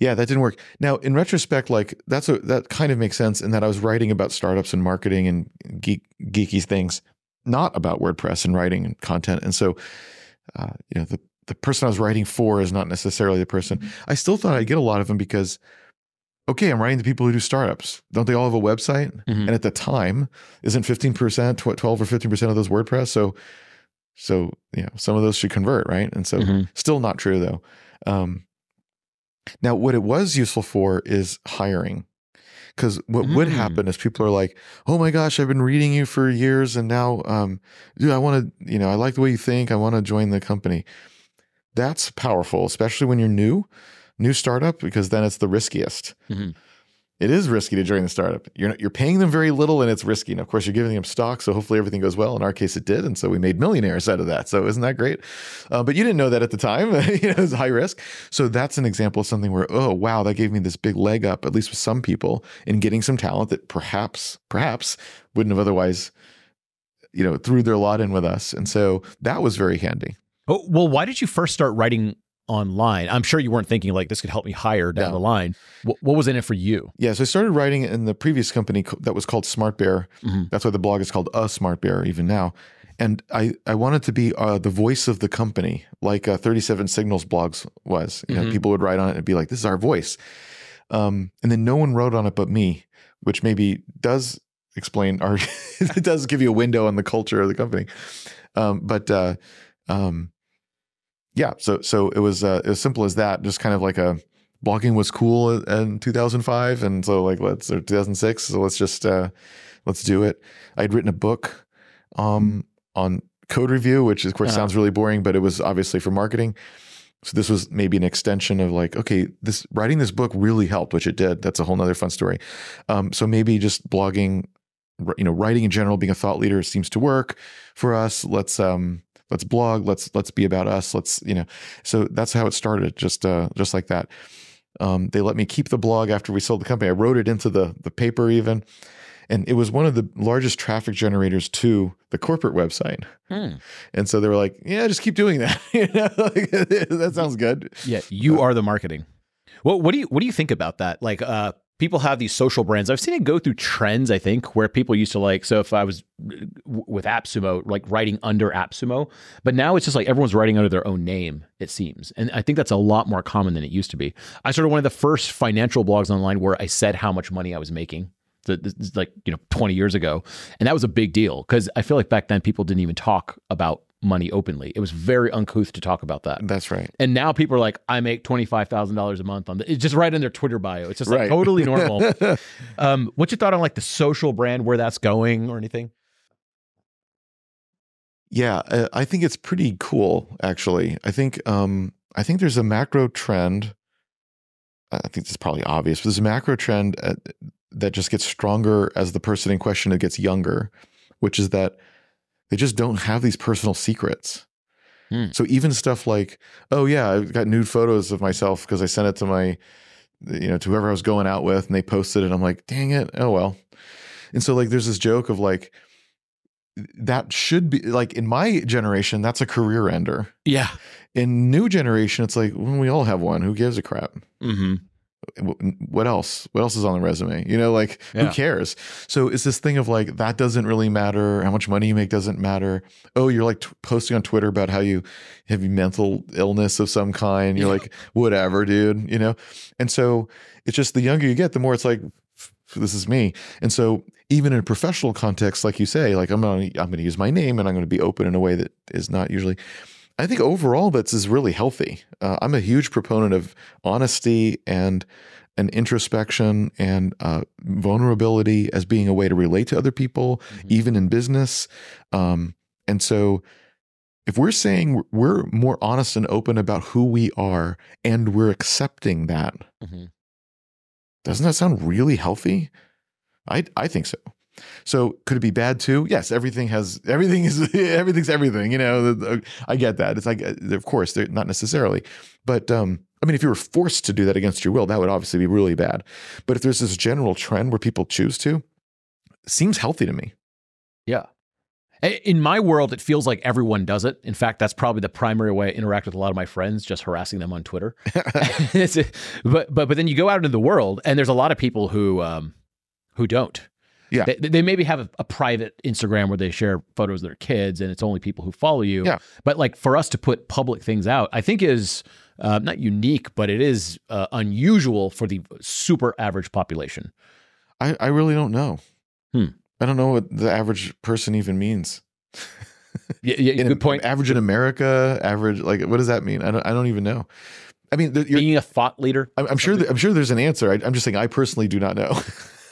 yeah, that didn't work. Now, in retrospect, like that's a that kind of makes sense in that I was writing about startups and marketing and geek, geeky things, not about WordPress and writing and content. And so, uh, you know, the the person I was writing for is not necessarily the person. I still thought I'd get a lot of them because, okay, I'm writing to people who do startups. Don't they all have a website? Mhm. And at the time, isn't 15%, tw- 12 or 15% of those WordPress? So, so, you know, some of those should convert, right? And so, Mhm. still not true though. Um, now, what it was useful for is hiring. Because what would Mm. happen is people are like, "Oh my gosh, I've been reading you for years, and now, um, dude, I want to, you know, I like the way you think. I want to join the company." That's powerful, especially when you're new, new startup, because then it's the riskiest. Mhm. It is risky to join the startup. You're you're paying them very little, and it's risky. And of course, you're giving them stock, so hopefully everything goes well. In our case, it did, and so we made millionaires out of that. So isn't that great? Uh, but you didn't know that at the time. (laughs) it was high risk. So that's an example of something where, oh wow, that gave me this big leg up, at least with some people, in getting some talent that perhaps, perhaps wouldn't have otherwise, you know, threw their lot in with us. And so that was very handy. Oh, well, why did you first start writing online? I'm sure you weren't thinking like this could help me hire down No. the line. What, what was in it for you? Yeah, so I started writing in the previous company co- that was called Smart Bear. Mhm. That's why the blog is called A Smart Bear even now. And I, I wanted to be uh, the voice of the company, like uh, 37 Signals blogs was. You know, Mhm. people would write on it and be like, "This is our voice," um, and then no one wrote on it but me, which maybe does explain or (laughs) it does give you a window on the culture of the company. Um, but uh, um, yeah, so so it was uh, as simple as that. Just kind of like a blogging was cool in 2005, and so like let's or 2006. So let's just uh, let's do it. I'd written a book um, on code review, which of course Uh-huh. sounds really boring, but it was obviously for marketing. So this was maybe an extension of like, okay, this writing this book really helped, which it did. That's a whole nother fun story. Um, so maybe just blogging, you know, writing in general, being a thought leader seems to work for us. Let's um, let's blog. Let's let's be about us. Let's you know. So that's how it started. Just uh, just like that. Um, they let me keep the blog after we sold the company. I wrote it into the the paper even, and it was one of the largest traffic generators to the corporate website. Hmm. And so they were like, "Yeah, just keep doing that. (laughs) you know, like, (laughs) that sounds good." Yeah, you are the marketing. What what do you what do you think about that? Like uh people have these social brands. I've seen it go through trends, I think, where people used to like so if I was with AppSumo, like writing under AppSumo, but now it's just like everyone's writing under their own name, it seems. And I think that's a lot more common than it used to be. I started one of the first financial blogs online where I said how much money I was making. Like, you know, 20 years ago. And that was a big deal because I feel like back then people didn't even talk about money openly. It was very uncouth to talk about that. That's right. And now people are like, I make twenty five thousand dollars a month on the, it's just right in their Twitter bio. It's just like totally normal. (laughs) um, what's your thought on like the social brand, where that's going, or anything? Yeah, uh, I think it's pretty cool. Actually, I think um, I think there's a macro trend. I think it's probably obvious, but there's a macro trend uh, that just gets stronger as the person in question gets younger, which is that they just don't have these personal secrets. Hmm. So even stuff like, oh yeah, I've got nude photos of myself because I sent it to my, you know, to whoever I was going out with, and they posted it. And I'm like, dang it, oh well. And so like, there's this joke of like, that should be like in my generation, that's a career ender. Yeah. In new generation, it's like well, we all have one. Who gives a crap? Mm-hmm. Wh- What else? What else is on the resume? You know, like Yeah. who cares? So it's this thing of like that doesn't really matter. How much money you make doesn't matter. Oh, you're like t- posting on Twitter about how you have mental illness of some kind. You're Yeah. like whatever, dude. You know, and so it's just the younger you get, the more it's like this is me. And so even in a professional context, like you say, like I'm gonna I'm gonna use my name and I'm gonna be open in a way that is not usually. I think overall that's is really healthy. Uh, I'm a huge proponent of honesty and and introspection and uh, vulnerability as being a way to relate to other people, Mhm. even in business. Um, and so, if we're saying we're more honest and open about who we are, and we're accepting that, Mhm. doesn't that sound really healthy? I I think so. So could it be bad too? Yes, everything has everything is (laughs) everything's everything. You know, I get that. It's like uh, of course they're not necessarily, but um, I mean, if you were forced to do that against your will, that would obviously be really bad. But if there's this general trend where people choose to, it seems healthy to me. Yeah. In my world, it feels like everyone does it. In fact, that's probably the primary way I interact with a lot of my friends, just harassing them on Twitter. (laughs) (laughs) But but but then you go out into the world, and there's a lot of people who um, who don't. Yeah. they, they maybe have a, a private Instagram where they share photos of their kids, and it's only people who follow you. Yeah. But like for us to put public things out, I think is uh, not unique, but it is uh, unusual for the super average population. I, I really don't know. Hmm. I don't know what the average person even means. Yeah, yeah (laughs) In- good point. Average in America, average like what does that mean? I don't I don't even know. I mean, the- you're, Being a thought leader. I'm, I'm sure that, I'm sure there's an answer. I, I'm just saying I personally do not know.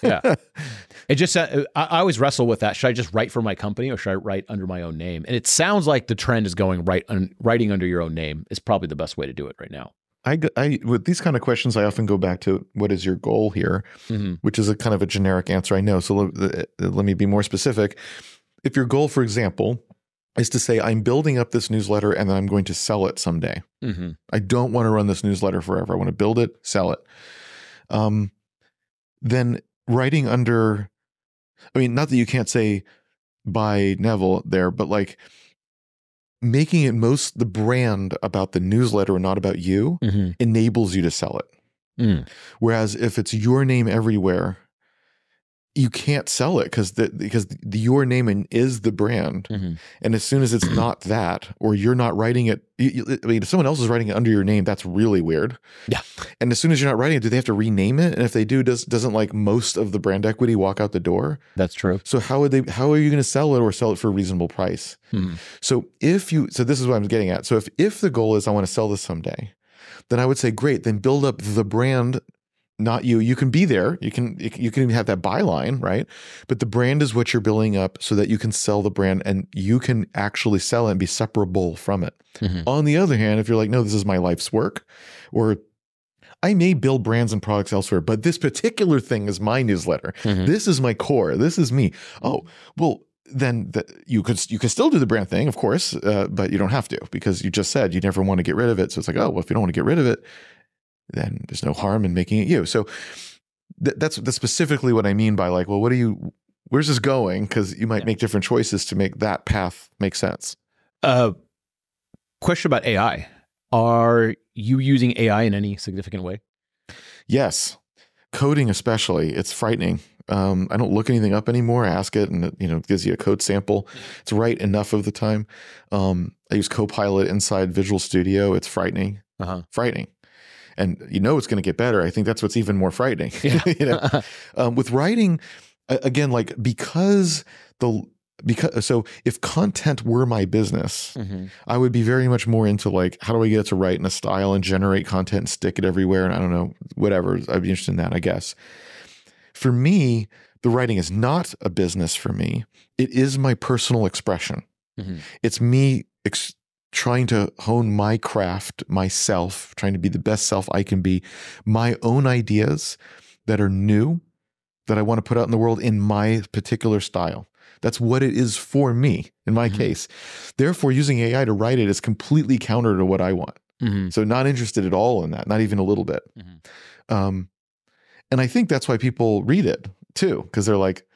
Yeah. (laughs) It just, uh, I, I always wrestle with that. Should I just write for my company or should I write under my own name? And it sounds like the trend is going right, un, writing under your own name is probably the best way to do it right now. I, I- with these kind of questions, I often go back to what is your goal here, Mhm. which is a kind of a generic answer. I know. So let, let me be more specific. If your goal, for example, is to say, I'm building up this newsletter and then I'm going to sell it someday. Mhm. I don't want to run this newsletter forever. I want to build it, sell it. Um, then writing under, I mean, not that you can't say by Neville there, but like making it most the brand about the newsletter and not about you Mhm. enables you to sell it. Mm. Whereas if it's your name everywhere, you can't sell it because the because the, your name in- is the brand, Mhm. and as soon as it's not that, or you're not writing it, you, you- I mean, if someone else is writing it under your name, that's really weird. Yeah. And as soon as you're not writing it, do they have to rename it? And if they do, does doesn't like most of the brand equity walk out the door? That's true. So how would they? How are you going to sell it or sell it for a reasonable price? Mhm. So if you, so this is what I'm getting at. So if if the goal is I want to sell this someday, then I would say great. Then build up the brand, not you. You can be there. You can you can even have that byline, right? But the brand is what you're building up so that you can sell the brand and you can actually sell it and be separable from it. Mhm. On the other hand, if you're like, no, this is my life's work, or I may build brands and products elsewhere, but this particular thing is my newsletter. Mhm. This is my core. This is me. Oh, well, then the, you could you could still do the brand thing, of course, uh, but you don't have to because you just said you never want to get rid of it. So it's like, oh, well, if you don't want to get rid of it, then there's no harm in making it you. So th- that's that's specifically what I mean by like, well, what are you? Where's this going? Because you might Yeah. make different choices to make that path make sense. Uh, question about AI. Are you using AI in any significant way? Yes, coding especially, it's frightening. Um, I don't look anything up anymore. I ask it, and it, you know, it gives you a code sample. It's right enough of the time. Um, I use Copilot inside Visual Studio. It's frightening, Uh-huh. frightening, and you know it's going to get better. I think that's what's even more frightening. Yeah. (laughs) you know, (laughs) um, with writing, again, like because the because so if content were my business, Mhm. I would be very much more into like how do I get it to write in a style and generate content and stick it everywhere and I don't know whatever I'd be interested in that I guess. For me, the writing is not a business for me. It is my personal expression. Mhm. It's me ex- trying to hone my craft myself, trying to be the best self I can be, my own ideas that are new that I want to put out in the world in my particular style. That's what it is for me in my Mhm. case. Therefore, using AI to write it is completely counter to what I want. Mm-hmm. So not interested at all in that, not even a little bit. Mhm. Um, and I think that's why people read it too, because they're like,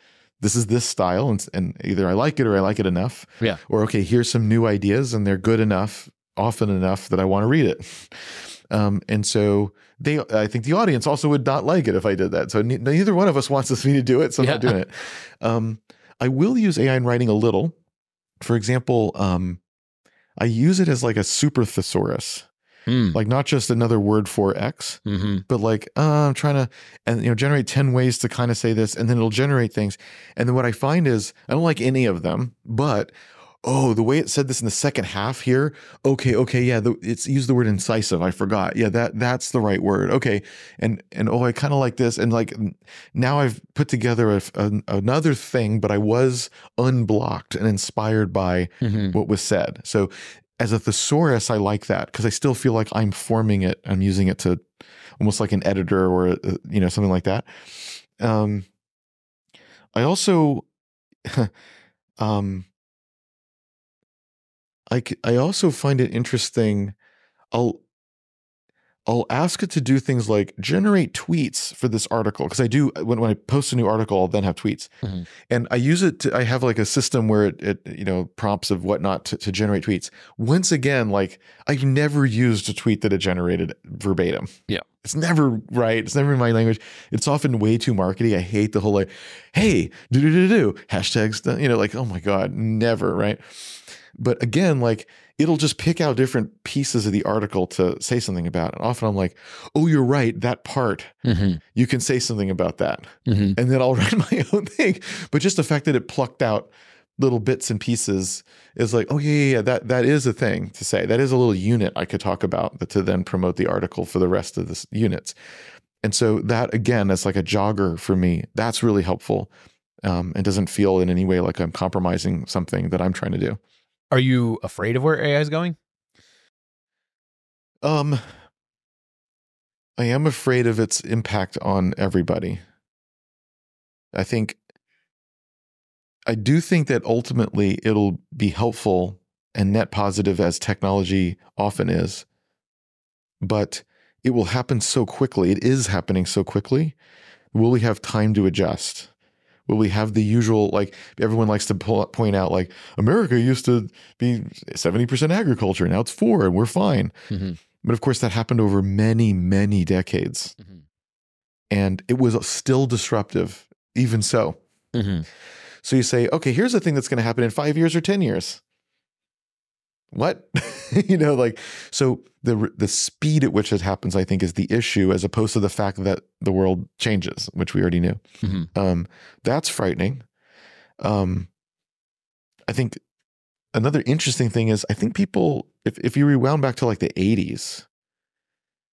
this is this style, and, and either I like it or I like it enough. Yeah. Or okay, here's some new ideas, and they're good enough, often enough that I want to read it. (laughs) Um, and so they, I think the audience also would not like it if I did that. So ne- neither one of us wants us (laughs) me to do it, so I'm not doing it. (laughs) Um, I will use AI in writing a little. For example, um, I use it as like a super thesaurus, Mm. like not just another word for X, Mm-hmm. but like uh, I'm trying to and you know generate 10 ways to kind of say this and then it'll generate things. And then what I find is I don't like any of them, but oh, the way it said this in the second half here, okay, okay, yeah, the, it's used the word incisive. I forgot. Yeah, that that's the right word. Okay. And and oh, I kind of like this and like now I've put together a, an- another thing, but I was unblocked and inspired by Mm-hmm. what was said. So as a thesaurus, I like that because I still feel like I'm forming it. I'm using it to almost like an editor or a, you know something like that. Um, I also, (laughs) um, I I also find it interesting. I'll I'll ask it to do things like generate tweets for this article because I do when, when I post a new article, I'll then have tweets, Mhm. and I use it. To, I have like a system where it, it you know prompts of whatnot to, to generate tweets. Once again, like I've never used a tweet that it generated verbatim. Yeah. it's never right. It's never in my language. It's often way too markety. I hate the whole like, hey, do do do do hashtags. You know, like oh my god, never right. But again, like it'll just pick out different pieces of the article to say something about. And often I'm like, oh, you're right. That part, Mm-hmm. you can say something about that. Mm-hmm. And then I'll (laughs) write my own thing. But just the fact that it plucked out little bits and pieces is like, oh yeah, yeah, yeah, that that is a thing to say. That is a little unit I could talk about to then promote the article for the rest of the units. And so that again, is like a jogger for me. That's really helpful. Um, and doesn't feel in any way like I'm compromising something that I'm trying to do. Are you afraid of where AI is going? Um, I am afraid of its impact on everybody. I think, I do think that ultimately it'll be helpful and net positive as technology often is, but it will happen so quickly. It is happening so quickly. Will we have time to adjust? Will we have the usual, like everyone likes to pull, point out, like America used to be 70% agriculture, now it's four and we're fine. Mm-hmm. But of course, that happened over many, many decades. Mhm. And it was still disruptive, even so. Mm-hmm. So you say, okay, here's the thing that's going to happen in five years or 10 years. What? (laughs) you know, like, so the, the speed at which it happens, I think, is the issue as opposed to the fact that the world changes, which we already knew. Mhm. Um, that's frightening. Um, I think another interesting thing is I think people, if, if you rewound back to like the 80s,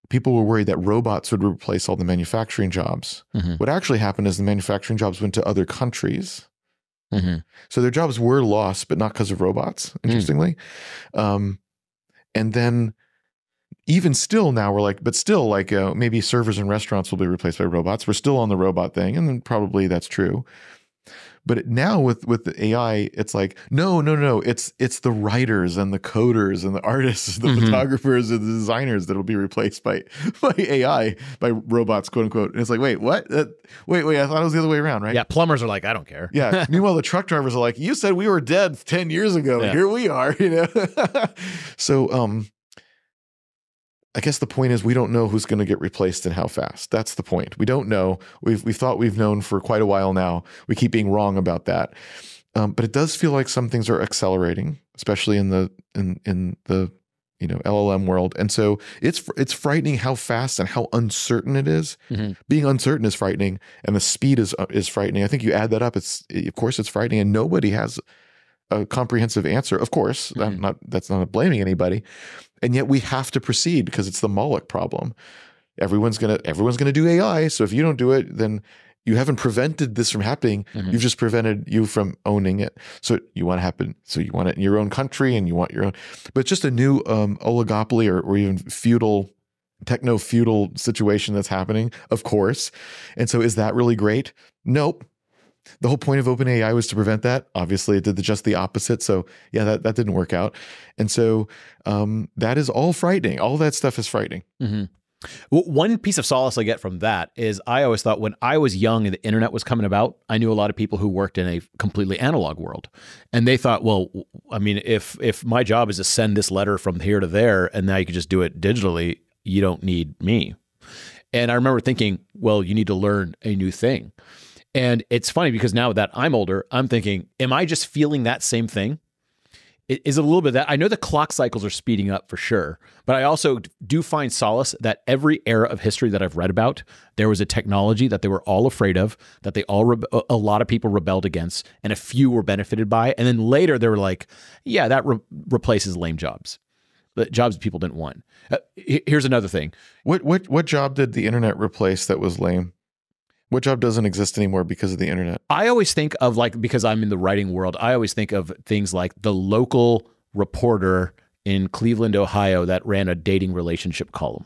people were worried that robots would replace all the manufacturing jobs. Mhm. What actually happened is the manufacturing jobs went to other countries. Mm-hmm. So their jobs were lost, but not because of robots, interestingly. Um, and then even still now we're like, but still like uh, maybe servers and restaurants will be replaced by robots. We're still on the robot thing, and then probably that's true. But now with with the AI, it's like no, no, no. It's it's the writers and the coders and the artists, (laughs) the Mhm. photographers and the designers that'll be replaced by (laughs) by AI by robots, quote unquote. And it's like, wait, what? Uh, wait, wait. I thought it was the other way around, right? Yeah, plumbers are like, I don't care. Yeah. (laughs) Meanwhile, the truck drivers are like, "You said we were dead ten years ago. Yeah. Here we are." You know. so, um, I guess the point is we don't know who's going to get replaced and how fast. That's the point. We don't know. We've we've thought we've known for quite a while now. We keep being wrong about that. Um, but it does feel like some things are accelerating, especially in the in in the you know LLM world. And so it's it's frightening how fast and how uncertain it is. Mhm. Being uncertain is frightening, and the speed is uh, is frightening. I think you add that up, it's of course it's frightening, and nobody has a comprehensive answer. Of course, I'm Mhm. not that's not blaming anybody, and yet we have to proceed because it's the Moloch problem. Everyone's gonna everyone's gonna do AI. So if you don't do it, then you haven't prevented this from happening. Mhm. You've just prevented you from owning it. So you want to happen. So you want it in your own country, and you want your own. But it's just a new um, oligopoly or, or even feudal, techno feudal situation that's happening. Of course. And so is that really great? Nope. The whole point of OpenAI was to prevent that. Obviously, it did the, just the opposite. So yeah, that that didn't work out. And so um, that is all frightening. All that stuff is frightening. Mhm. W- One piece of solace I get from that is I always thought when I was young and the internet was coming about, I knew a lot of people who worked in a completely analog world, and they thought, well, I mean, if if my job is to send this letter from here to there, and now you can just do it digitally, you don't need me. And I remember thinking, well, you need to learn a new thing. And it's funny because now that I'm older, I'm thinking, am I just feeling that same thing? It is a little bit that I know the clock cycles are speeding up for sure, but I also do find solace that every era of history that I've read about, there was a technology that they were all afraid of, that they all a lot of people rebelled against, and a few were benefited by, and then later they were like, yeah, that re- replaces lame jobs, the jobs people didn't want. Uh, here's another thing. What what what job did the internet replace that was lame? What job doesn't exist anymore because of the internet? I always think of like because I'm in the writing world, I always think of things like the local reporter in Cleveland, Ohio that ran a dating relationship column.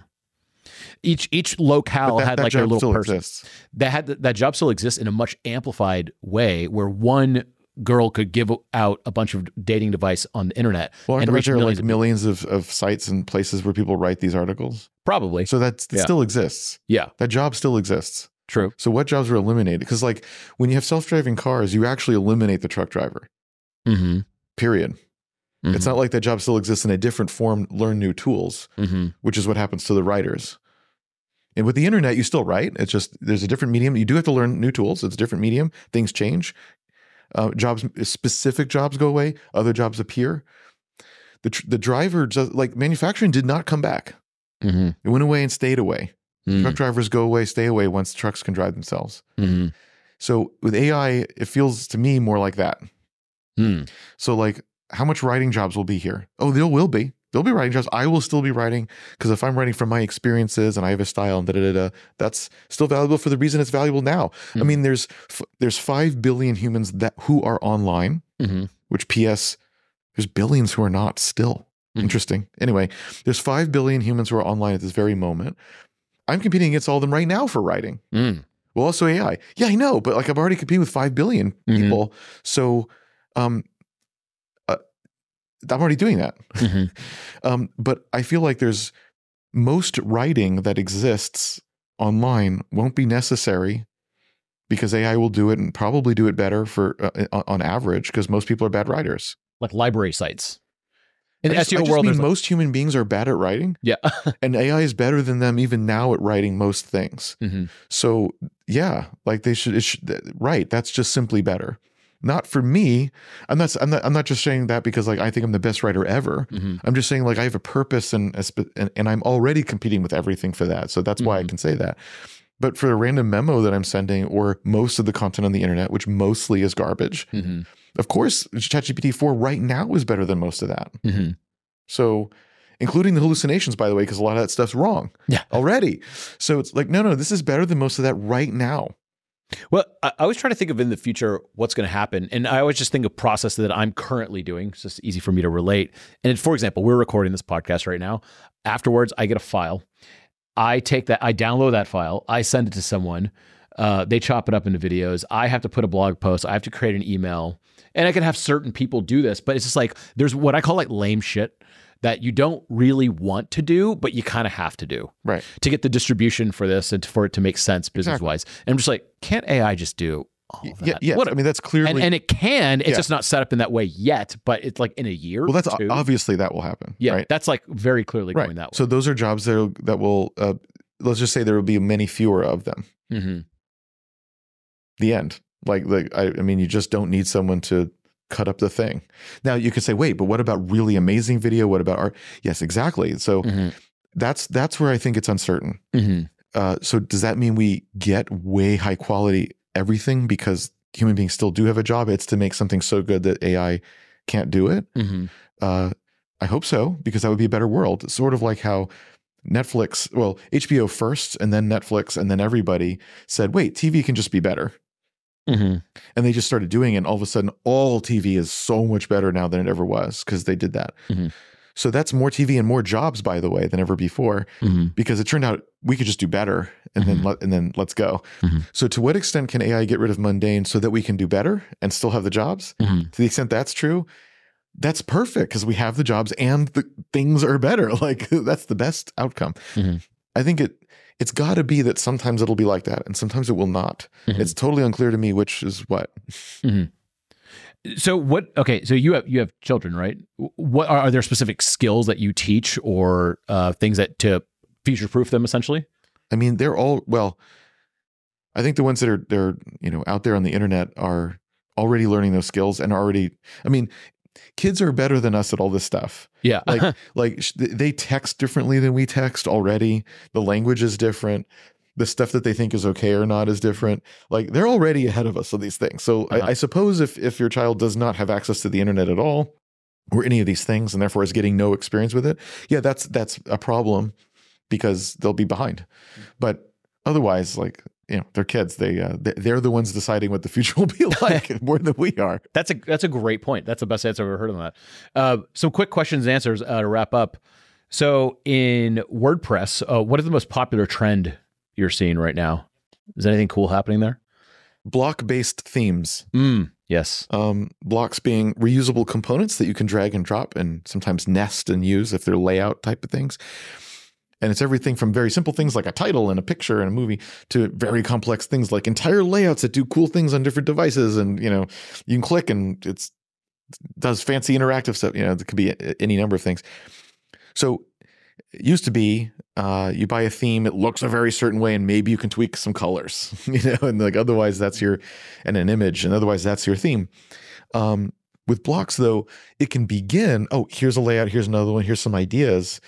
Each each locale that, had that like their job little still person. exists. That had that job still exists in a much amplified way where one girl could give out a bunch of dating device on the internet Well, aren't and there, like of millions of, of sites and places where people write these articles? Probably. So that's, that Yeah. still exists. Yeah, That job still exists. True. So what jobs were eliminated? Because like when you have self-driving cars, you actually eliminate the truck driver. Mm-hmm. Period. It's not like that job still exists in a different form. Learn new tools, Mm-hmm. which is what happens to the writers. And with the internet, you still write. It's just there's a different medium. You do have to learn new tools. It's a different medium. Things change. Uh, jobs, specific jobs go away. Other jobs appear. The tr- the driver just like manufacturing did not come back. Mm-hmm. It went away and stayed away. Mm-hmm. Truck drivers go away, stay away once trucks can drive themselves. Mm-hmm. So with AI, it feels to me more like that. Mm. So like how much writing jobs will be here? Oh, there will be. There'll be writing jobs. I will still be writing because if I'm writing from my experiences and I have a style and da da da, that's still valuable for the reason it's valuable now. I Hmm. mean, there's f- there's five billion humans that who are online, Mm-hmm. which P.S. There's billions who are not still. Mhm. Interesting. Anyway, there's five billion humans who are online at this very moment. I'm competing against all of them right now for writing. Mm. Well, also AI. Yeah, I know, but like I've already competed with five billion Mhm. people, so um, uh, I'm already doing that. Mhm. (laughs) Um, but I feel like there's most writing that exists online won't be necessary because AI will do it and probably do it better for uh, on average because most people are bad writers. Like library sites. In the SEO world, mean there's like- most human beings are bad at writing, yeah. (laughs) and AI is better than them even now at writing most things. Mhm. So yeah, like they should, it should right. That's just simply better. Not for me. I'm not. I'm not. I'm not just saying that because like I think I'm the best writer ever. Mhm. I'm just saying like I have a purpose and and, and I'm already competing with everything for that. So that's why I Mhm. can say that. But for a random memo that I'm sending or most of the content on the internet, which mostly is garbage, Mhm. Of course, ChatGPT 4 right now is better than most of that. Mhm. So, including the hallucinations, by the way, because a lot of that stuff's wrong Yeah. already. So it's like, no, no, this is better than most of that right now. Well, I, I always try to think of in the future what's going to happen, and I always just think of process that I'm currently doing. It's just easy for me to relate. And for example, we're recording this podcast right now. Afterwards, I get a file. I take that, I download that file, I send it to someone. Uh, they chop it up into videos. I have to put a blog post. I have to create an email, and I can have certain people do this. But it's just like there's what I call like lame shit that you don't really want to do, but you kind of have to do Right. to get the distribution for this and for it to make sense business wise. And I'm just like, can't AI just do all that? Yeah. Yes. What- I mean, that's clearly. and, and it can. It's Yeah. just not set up in that way yet, but it's like in a year. well, that's two. obviously that will happen. yeah. Right. That's like very clearly right. going that way. So those are jobs that will, that will. Uh, let's just say there will be many fewer of them. Mhm. The end. Like, like I, I mean, you just don't need someone to cut up the thing. Now you could say, wait, but what about really amazing video? What about art? Yes, exactly. So Mhm. that's that's where I think it's uncertain. Mhm. Uh, so does that mean we get way high quality everything because human beings still do have a job? It's to make something so good that AI can't do it. Mhm. Uh, I hope so because that would be a better world. Sort of like how Netflix, well, HBO first, and then Netflix, and then everybody said, "Wait, TV can just be better." Mhm. and they just started doing it and all of a sudden all tv is so much better now than it ever was because they did that Mhm. so that's more tv and more jobs by the way than ever before Mhm. because it turned out we could just do better and then Mhm. let, and then let's go Mhm. so to what extent can ai get rid of mundane so that we can do better and still have the jobs Mhm. to the extent that's true that's perfect because we have the jobs and the things are better (laughs) like that's the best outcome i think it it's got to be that sometimes it'll be like that and sometimes it will not Mhm. it's totally unclear to me which is what So what? Okay, so you have you have children, right? What are, are there specific skills that you teach or uh, things that to future proof them essentially? I mean, they're all well. I think the ones that are they're you know out there on the internet are already learning those skills and already. I mean, kids are better than us at all this stuff. Yeah, Like (laughs) like they text differently than we text already. The language is different. The stuff that they think is okay or not is different. Like they're already ahead of us on these things. So Uh-huh. I, I suppose if if your child does not have access to the internet at all, or any of these things, and therefore is getting no experience with it, yeah, that's that's a problem because they'll be behind. But otherwise, like you know, they're kids. They uh, they- they're the ones deciding what the future will be (laughs) (laughs) like more than we are. that's a that's a great point. That's the best answer I've ever heard on that. Uh, some quick questions and answers uh, to wrap up. So in WordPress, uh, what is the most popular trend you're seeing right now? Is anything cool happening there? Block based themes. Mm, yes. um, blocks being reusable components that you can drag and drop and sometimes nest and use if they're layout type of things. And it's everything from very simple things like a title and a picture and a movie to very complex things like entire layouts that do cool things on different devices. And, you know, you can click and it's does fancy interactive stuff. You know, it could be any number of things. So it used to be uh, you buy a theme, it looks a very certain way, and maybe you can tweak some colors, (laughs) you know, and like otherwise that's your and an image, and otherwise that's your theme. Um, with blocks, though, it can begin. Oh, here's a layout. Here's another one. Here's some ideas,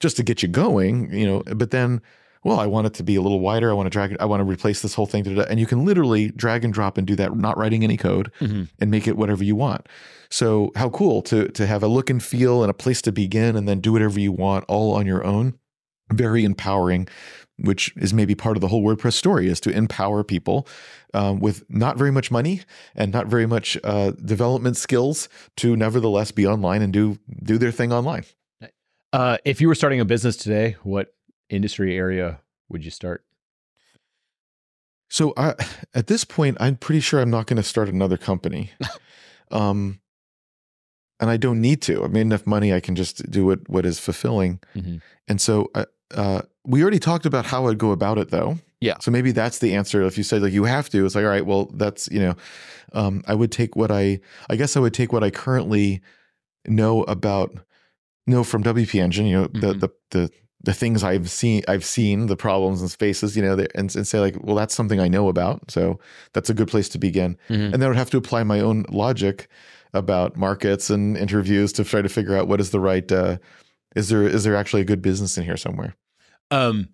just to get you going. You know, but then, well, I want it to be a little wider. I want to drag it. I want to replace this whole thing. And you can literally drag and drop and do that, not writing any code, Mhm. and make it whatever you want. So how cool to to have a look and feel and a place to begin, and then do whatever you want all on your own. Very empowering, which is maybe part of the whole WordPress story, is to empower people um, with not very much money and not very much uh, development skills to nevertheless be online and do do their thing online. Uh, if you were starting a business today, what industry area would you start? So I, (sighs) at this point, I'm pretty sure I'm not going to start another company, (laughs) um, and I don't need to. I made enough money; I can just do what what is fulfilling. Mhm. And so, uh, uh, we already talked about how I'd go about it, though. Yeah. So maybe that's the answer. If you say like you have to, it's like all right. Well, that's you know, um, I would take what I. I guess I would take what I currently know about know from WP Engine. You know, the Mhm. the the the things I've seen, I've seen the problems and spaces, you know, and, and say like, well, that's something I know about. So that's a good place to begin. Mhm. And then I would have to apply my own logic about markets and interviews to try to figure out what is the right, uh, is there, is there actually a good business in here somewhere? Um,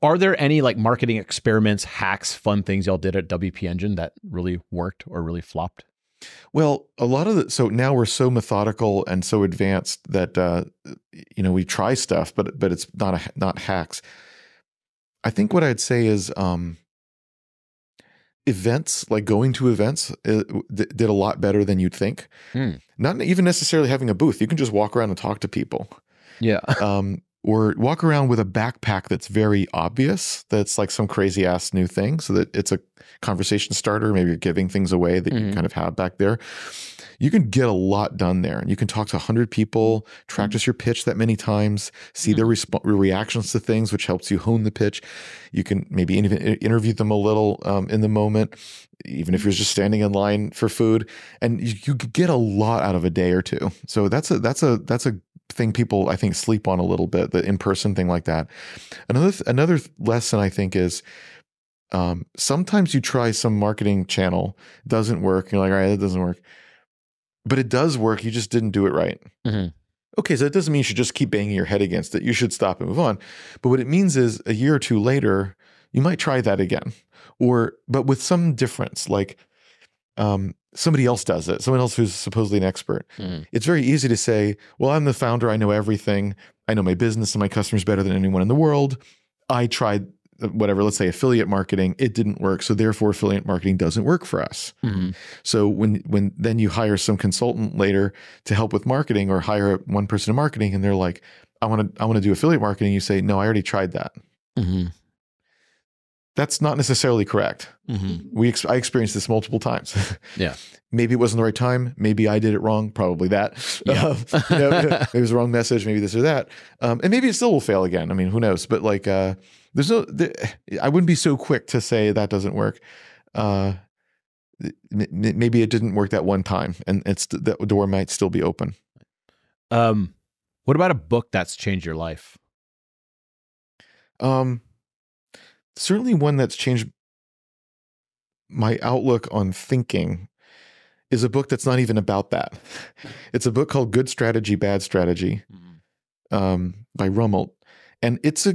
are there any like marketing experiments, hacks, fun things y'all did at WP Engine that really worked or really flopped? Well, a lot of the so now we're so methodical and so advanced that uh, you know we try stuff, but but it's not a, not hacks. I think what I'd say is um, events like going to events uh, d- did a lot better than you'd think. Hmm. Not even necessarily having a booth; you can just walk around and talk to people. Yeah. (laughs) um, or walk around with a backpack that's very obvious that's like some crazy ass new thing so that it's a conversation starter maybe you're giving things away that you Mhm. kind of have back there. You can get a lot done there and you can talk to 100 people practice your pitch that many times see their resp- reactions to things which helps you hone the pitch. You can maybe even interview them a little um, in the moment even if you're just standing in line for food and you, you get a lot out of a day or two. So that's a that's a that's a thing people I think sleep on a little bit, the in person thing like that. Another th- another lesson I think is um, sometimes you try some marketing channel doesn't work. You're like, all right, that doesn't work, but it does work. You just didn't do it right. Mhm. Okay, so that doesn't mean you should just keep banging your head against it. You should stop and move on. But what it means is a year or two later, you might try that again, or but with some difference, like. um, somebody else does it, someone else who's supposedly an expert. Mhm. It's very easy to say, well, I'm the founder. I know everything. I know my business and my customers better than anyone in the world. I tried uh, whatever, let's say affiliate marketing. It didn't work. So therefore affiliate marketing doesn't work for us. Mhm. So when when then you hire some consultant later to help with marketing or hire one person in marketing and they're like, I want to I want to do affiliate marketing. You say, no, I already tried that. Mhm. That's not necessarily correct. Mhm. We ex- I experienced this multiple times. (laughs) Yeah. maybe it wasn't the right time. Maybe I did it wrong. Probably that. Yeah. (laughs) Um, you know, (laughs) maybe it was the wrong message. Maybe this or that. Um, and maybe it still will fail again. I mean, who knows? But like, uh, there's no. The, I wouldn't be so quick to say that doesn't work. Uh, m- maybe it didn't work that one time, and it's that door might still be open. Um, what about a book that's changed your life? Um, certainly one that's changed my outlook on thinking is a book that's not even about that. It's a book called Good Strategy, Bad Strategy um, by Rumelt, and it's a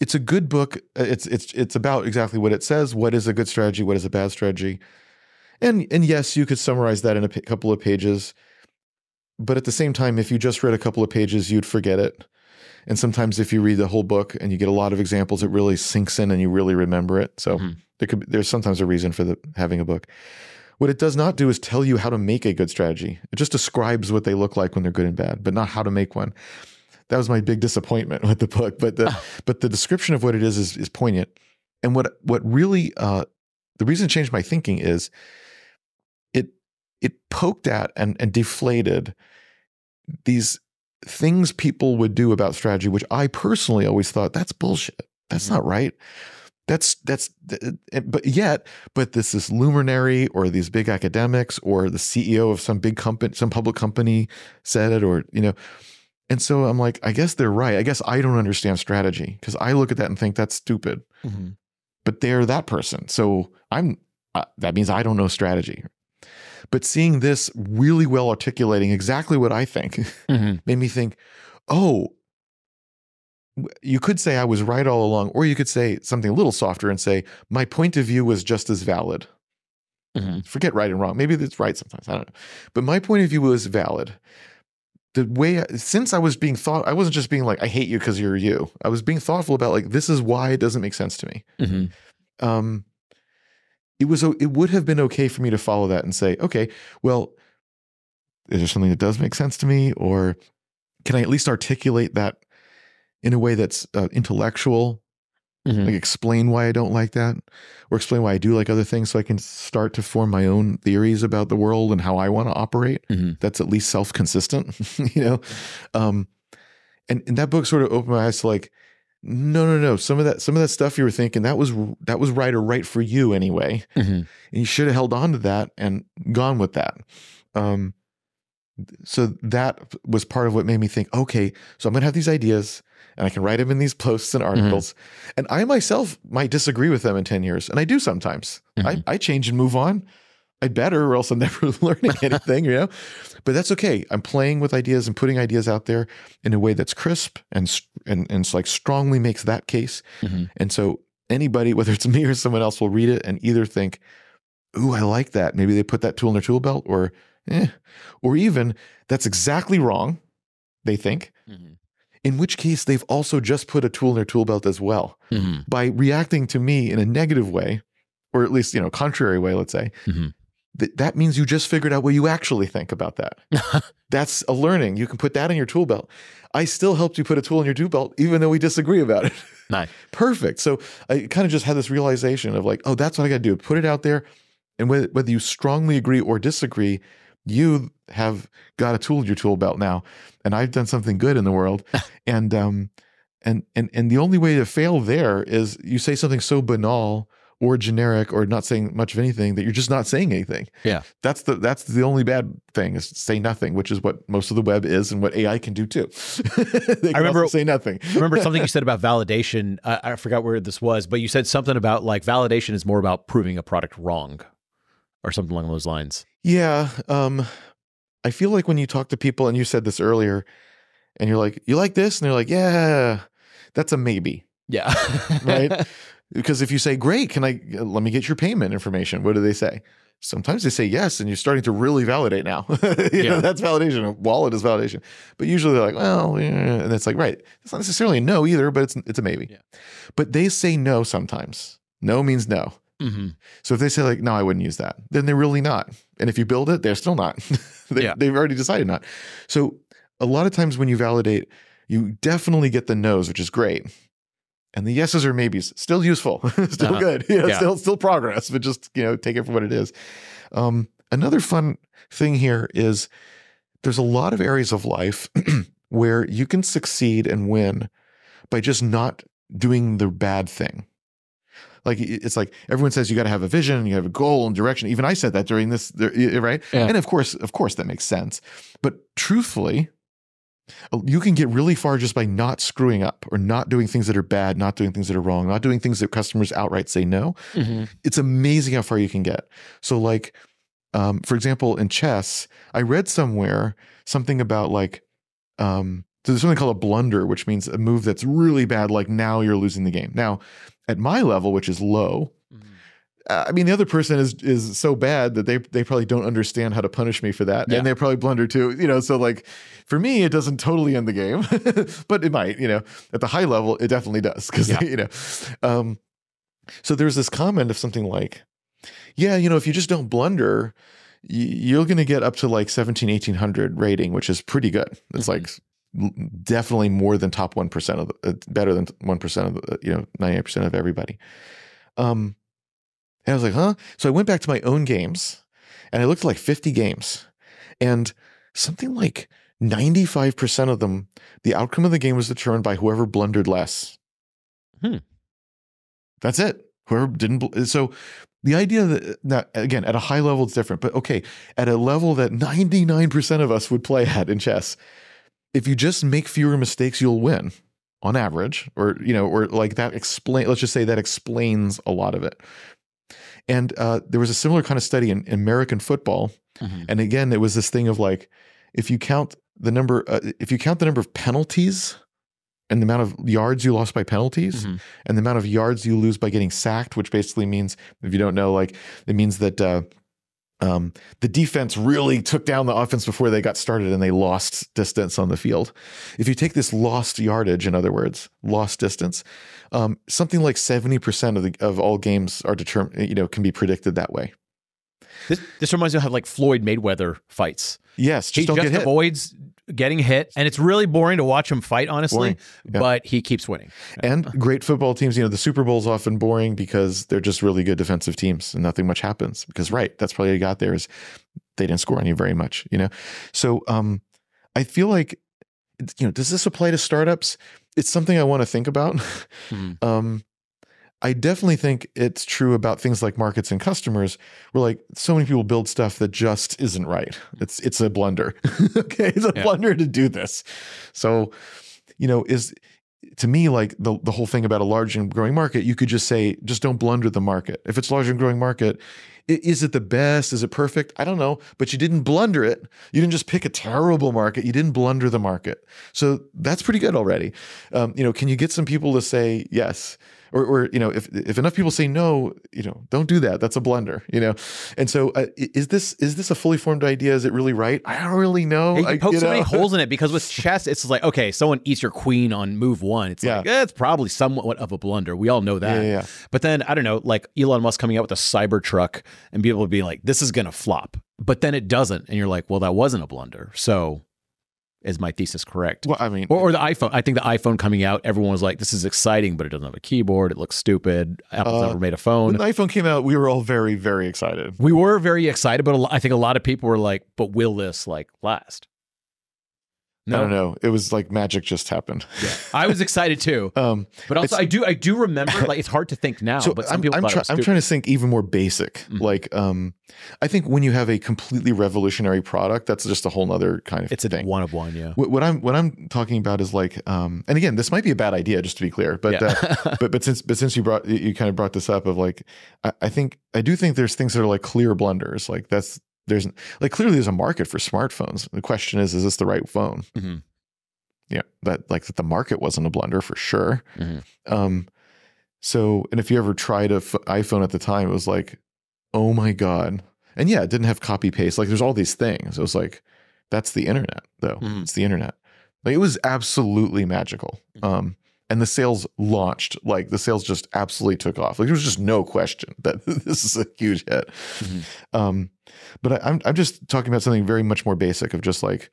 it's a good book. Uh, It's it's it's about exactly what it says. What is a good strategy? What is a bad strategy? And and yes, you could summarize that in a couple of pages, but at the same time, if you just read a couple of pages, you'd forget it. And sometimes, if you read the whole book and you get a lot of examples, it really sinks in and you really remember it. So Mhm. there could be, there's sometimes a reason for the, having a book. What it does not do is tell you how to make a good strategy. It just describes what they look like when they're good and bad, but not how to make one. That was my big disappointment (laughs) with the book. But the but the description of what it is is, is poignant. And what what really uh, the reason it changed my thinking is it it poked at and, and deflated these things people would do about strategy, which I personally always thought that's bullshit. That's Mhm. not right. That's that's but yet, but this this luminary or these big academics or the CEO of some big company, some public company said it, or you know, and so I'm like, I guess they're right. I guess I don't understand strategy because I look at that and think that's stupid. Mhm. But they're that person, so I'm. Uh, that means I don't know strategy. But seeing this really well articulating exactly what I think Mhm. made me think, oh, you could say I was right all along, or you could say something a little softer and say, my point of view was just as valid. Mhm. Forget right and wrong. Maybe it's right sometimes. I don't know. But my point of view was valid. The way, I, since I was being thought, I wasn't just being like, I hate you because you're you. I was being thoughtful about like, this is why it doesn't make sense to me. Mhm. Um, it was, it would have been okay for me to follow that and say, okay, well, is there something that does make sense to me? Or can I at least articulate that in a way that's uh, intellectual Mhm. like explain why I don't like that or explain why I do like other things so I can start to form my own theories about the world and how I want to operate Mhm. that's at least self-consistent (laughs) you know um and, and that book sort of opened my eyes to like no no no. Some of that some of that stuff you were thinking that was that was right or right for you anyway. Mhm. and you should have held on to that and gone with that. Um so that was part of what made me think okay so i'm going to have these ideas and i can write them in these posts and articles. And i myself might disagree with them in 10 years and i do sometimes. Mhm. I, I change and move on. I better or else i'm (laughs) never learning (laughs) anything you know? But that's okay. I'm playing with ideas and putting ideas out there in a way that's crisp and s- and, and it's like strongly makes that case Mhm. and so anybody, (laughs) whether it's me or someone else, will read it and either think, "Ooh, I like that." Maybe they put that tool in their tool belt, or, eh, or even that's exactly wrong. They think. Mhm. In which case, they've also just put a tool in their tool belt as well Mhm. by reacting to me in a negative way, or at least you know contrary way. Let's say Mhm. Th- that means you just figured out what you actually think about that. (laughs) That's a learning. You can put that in your tool belt. I still helped you put a tool in your tool belt, even though we disagree about it. (laughs) Nice. Perfect. So I kind of just had this realization of like, oh, that's what I got to do. Put it out there. And whether, whether you strongly agree or disagree, you have got a tool in your tool belt now. And I've done something good in the world. (laughs) and, um, and, and, and the only way to fail there is you say something so banal or generic or not saying much of anything that you're just not saying anything. Yeah. That's the that's the only bad thing is say nothing, which is what most of the web is and what AI can do too. (laughs) they can remember- say nothing. I remember (laughs) something you said about validation. Uh, I forgot where this was, but you said something about like validation is more about proving a product wrong or something along those lines. Yeah. Um, I feel like when you talk to people, and you said this earlier, and you're like, you like this? And they're like, yeah, that's a maybe, Yeah. right? (laughs) because if you say, great, can I, let me get your payment information, what do they say? Sometimes they say yes, and you're starting to really validate now. (laughs) Yeah. know, that's validation. A wallet is validation. But usually they're like, well, yeah. and it's like, right. It's not necessarily a no either, but it's it's a maybe. Yeah. But they say no sometimes. No means no. Mm-hmm. So if they say like, no, I wouldn't use that, then they're really not. And if you build it, they're still not. (laughs) they, Yeah. They've already decided not. So a lot of times when you validate, you definitely get the no's, which is great. And the yeses or maybes, still useful, (laughs) still Uh-huh. good, (laughs) you know, Yeah. still still progress, but just you know take it for what it is. Um, another fun thing here is there's a lot of areas of life (clears throat) where you can succeed and win by just not doing the bad thing. Like it's like everyone says you got to have a vision, you have a goal and direction. Even I said that during this, right? Yeah. And of course, of course, that makes sense. But truthfully, you can get really far just by not screwing up or not doing things that are bad, not doing things that are wrong, not doing things that customers outright say no Mm-hmm. it's amazing how far you can get. So, like, um, for example, in chess, I read somewhere something about like, um, so there's something called a blunder, which means a move that's really bad. Like now you're losing the game. Now, at my level, which is low, I mean, the other person is is so bad that they they probably don't understand how to punish me for that, Yeah. and they probably blunder too. You know, so like for me, it doesn't totally end the game, (laughs) but it might. You know, at the high level, it definitely does because Yeah. you know. Um, so there's this comment of something like, "Yeah, you know, if you just don't blunder." You're going to get up to like 17, 1800 rating, which is pretty good. It's Mhm. like definitely more than top 1% of the, uh, better than 1% of the, uh, you know, 98% of everybody. Um, and I was like, huh? So I went back to my own games and I looked at like 50 games and something like 95% of them, the outcome of the game was determined by whoever blundered less. Hmm. That's it. Whoever didn't. Bl- so the idea that, that, again, at a high level, it's different, but okay, at a level that 99% of us would play at in chess, if you just make fewer mistakes, you'll win on average, or, you know, or like that explain, let's just say that explains a lot of it. And uh, there was a similar kind of study in, in American football. Mhm. And again, it was this thing of like, if you count the number, uh, if you count the number of penalties and the amount of yards you lost by penalties Mhm. and the amount of yards you lose by getting sacked, which basically means, if you don't know, like it means that uh, um, the defense really took down the offense before they got started and they lost distance on the field. If you take this lost yardage, in other words, lost distance, um, something like seventy percent of the of all games are determined, you know, can be predicted that way. This, this reminds me of how like Floyd Mayweather fights. Yes, just he don't just get hit. avoids getting hit, and it's really boring to watch him fight, honestly. Yeah. But he keeps winning. And (laughs) great football teams, you know, the Super Bowl is often boring because they're just really good defensive teams and nothing much happens. Because right, that's probably you got there is they didn't score on you very much, you know. So um I feel like you know, does this apply to startups? It's something I want to think about. Mhm. (laughs) um I definitely think it's true about things like markets and customers. Where like so many people build stuff that just isn't right. It's it's a blunder. (laughs) okay, it's a Yeah. blunder to do this. So, you know, is to me like the the whole thing about a large and growing market. You could just say just don't blunder the market. If it's a large and growing market, is it the best? Is it perfect? I don't know, but you didn't blunder it. You didn't just pick a terrible market. You didn't blunder the market. So that's pretty good already. Um, you know, can you get some people to say yes? Or, or you know, if if enough people say no, you know, don't do that. That's a blunder. You know, and so uh, is this is this a fully formed idea? Is it really right? I don't really know. You I- poke you so many (laughs) holes in it because with chess, it's like, okay, someone eats your queen on move one. It's like, Yeah. eh, it's probably somewhat of a blunder. We all know that. Yeah, yeah, yeah. But then, I don't know, like Elon Musk coming out with a Cybertruck and people being like, this is going to flop. But then it doesn't. And you're like, well, that wasn't a blunder. So is my thesis correct? Well, I mean, Or, or the iPhone. I think the iPhone coming out, everyone was like, this is exciting, but it doesn't have a keyboard. It looks stupid. Apple's Uh, never made a when phone. the iPhone came out, we were all very very excited. we were very excited, but I think a lot of people were like, but will this like last? I don't know. It was like magic just happened. I was excited too. (laughs) Um, But also, I do, I do remember. Like, it's hard to think now. so but some I'm, people I'm, try- I'm trying to think even more basic. Mhm. Like, um, I think when you have a completely revolutionary product, that's just a whole nother kind of It's a thing. one of one, yeah. What, what I'm what I'm talking about is like, um, and again, this might be a bad idea, just to be clear, but Yeah. uh, (laughs) but but since but since you brought you- you kind of brought this up of like, I, I think I do think there's things that are like clear blunders. Like that's there's like clearly there's a market for smartphones. The question is, is this the right phone? Mhm. Yeah, that like that the market wasn't a blunder for sure. Mhm. Um, so and if you ever tried a f- iPhone at the time, it was like, oh my god, And yeah, it didn't have copy paste. Like there's all these things. It was like, that's the internet, though. Mhm. It's the internet. Like it was absolutely magical. Mhm. Um, and the sales launched. Like the sales just absolutely took off. Like there was just no question that (laughs) this is a huge hit. Mhm. Um, but I, I'm I'm just talking about something very much more basic of just like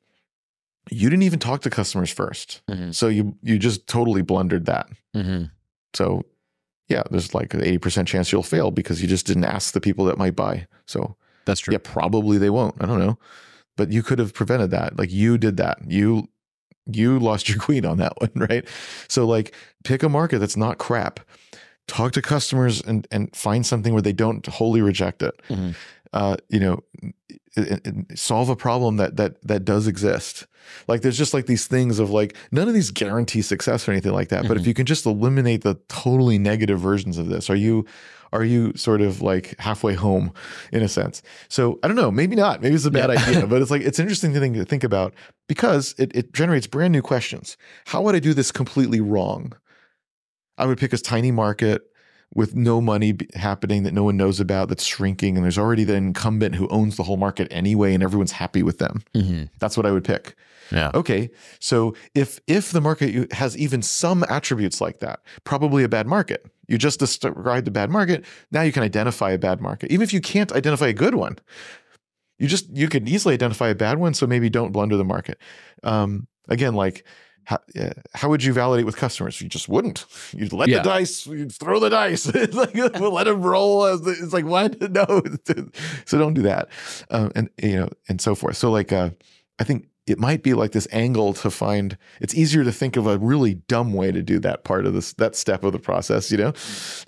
you didn't even talk to customers 1st Mhm. so you you just totally blundered that. Mm-hmm. So yeah, there's like an 80% chance you'll fail because you just didn't ask the people that might buy. So That's true. yeah, probably they won't. I don't know. But you could have prevented that. Like you did that. You you lost your (laughs) queen on that one, right? So like pick a market that's not crap. Talk to customers and and find something where they don't wholly reject it. Mhm. Uh, you know, and- and solve a problem that that that does exist. Like there's just like these things of like none of these guarantee success or anything like that. But if Mhm. you can just eliminate the totally negative versions of this, are you are you sort of like halfway home in a sense? So I don't know, maybe not. Maybe it's a bad Yeah. idea, but it's like it's an (laughs) interesting thing to think about because it, it generates brand new questions. How would I do this completely wrong? I would pick a tiny market with no money happening that no one knows about that's shrinking and there's already the incumbent who owns the whole market anyway and everyone's happy with them Mm-hmm. that's what i would pick Yeah. okay so if if the market has even some attributes like that probably a bad market you just described a bad market now you can identify a bad market even if you can't identify a good one you just you can easily identify a bad one so maybe don't blunder the market um, again like how, uh, how would you validate with customers? You just wouldn't. You'd let Yeah. the dice, you'd throw the dice. (laughs) it's like (laughs) we'll let them roll. The, it's like what? (laughs) No. so don't do that, um, and you know, and so forth. So like, uh, I think it might be like this angle to find. It's easier to think of a really dumb way to do that part of this that step of the process, you know.